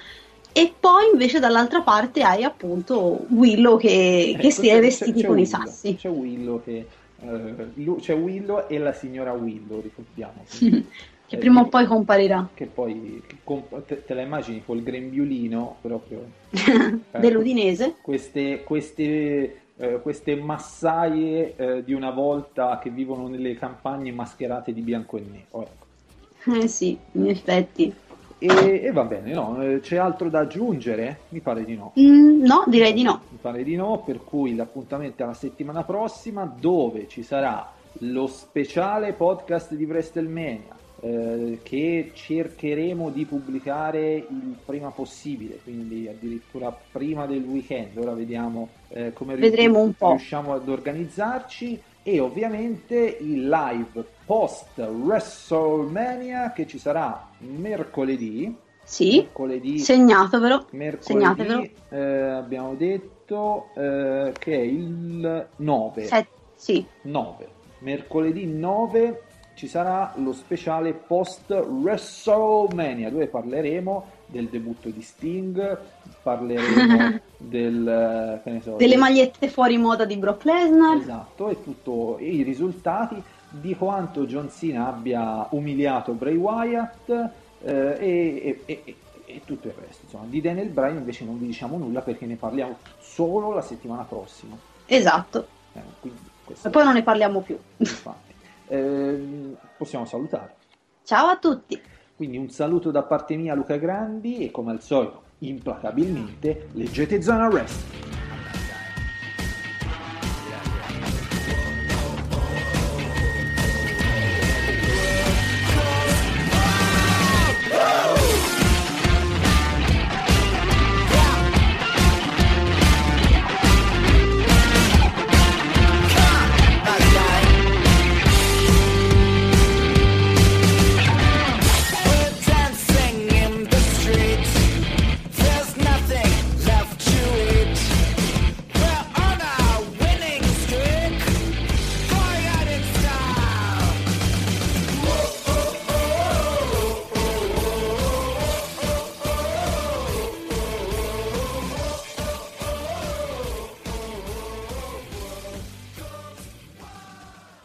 [SPEAKER 8] e poi invece dall'altra parte hai appunto Willow che, che
[SPEAKER 7] Ecco,
[SPEAKER 8] si è
[SPEAKER 7] c'è
[SPEAKER 8] con i
[SPEAKER 7] Willow,
[SPEAKER 8] sassi.
[SPEAKER 7] C'è Willow che... eh, lu- c'è Willow e la signora Willow, ricordiamo. Quindi,
[SPEAKER 8] Che
[SPEAKER 7] eh,
[SPEAKER 8] prima o poi comparirà.
[SPEAKER 7] Che poi che comp- te, te la immagini col grembiulino proprio... eh,
[SPEAKER 8] Dell'Udinese.
[SPEAKER 7] Queste, queste, eh, queste massaie eh, di una volta che vivono nelle campagne mascherate di bianco e nero. ecco.
[SPEAKER 8] Eh sì, in effetti.
[SPEAKER 7] E, e va bene, no? Eh, C'è altro da aggiungere? Mi pare di no.
[SPEAKER 8] Mm, no, direi di no.
[SPEAKER 7] Mi pare di no, per cui l'appuntamento è la settimana prossima dove ci sarà lo speciale podcast di WrestleMania eh, che cercheremo di pubblicare il prima possibile, quindi addirittura prima del weekend. Ora vediamo eh, come
[SPEAKER 8] po'.
[SPEAKER 7] riusciamo ad organizzarci e ovviamente il live post WrestleMania che ci sarà mercoledì.
[SPEAKER 8] Sì,
[SPEAKER 7] Mercoledì
[SPEAKER 8] segnatevelo.
[SPEAKER 7] Mercoledì
[SPEAKER 8] Segnatevelo.
[SPEAKER 7] eh, abbiamo detto eh, che è il 9.
[SPEAKER 8] Se- sì,
[SPEAKER 7] 9. Mercoledì 9 ci sarà lo speciale post WrestleMania dove parleremo del debutto di Sting, parleremo del eh, che ne so,
[SPEAKER 8] delle
[SPEAKER 7] del-
[SPEAKER 8] magliette fuori moda di Brock Lesnar.
[SPEAKER 7] Esatto, e tutto i risultati di quanto John Cena abbia umiliato Bray Wyatt eh, e, e- e- e tutto il resto. Insomma, di Daniel Bryan invece non vi diciamo nulla perché ne parliamo solo la settimana prossima.
[SPEAKER 8] Esatto.
[SPEAKER 7] Eh,
[SPEAKER 8] E poi non ne parliamo più.
[SPEAKER 7] infatti. Ehm, possiamo salutare.
[SPEAKER 8] Ciao a tutti.
[SPEAKER 7] Quindi un saluto da parte mia Luca Grandi e come al solito, implacabilmente, leggete Zona Wrestling.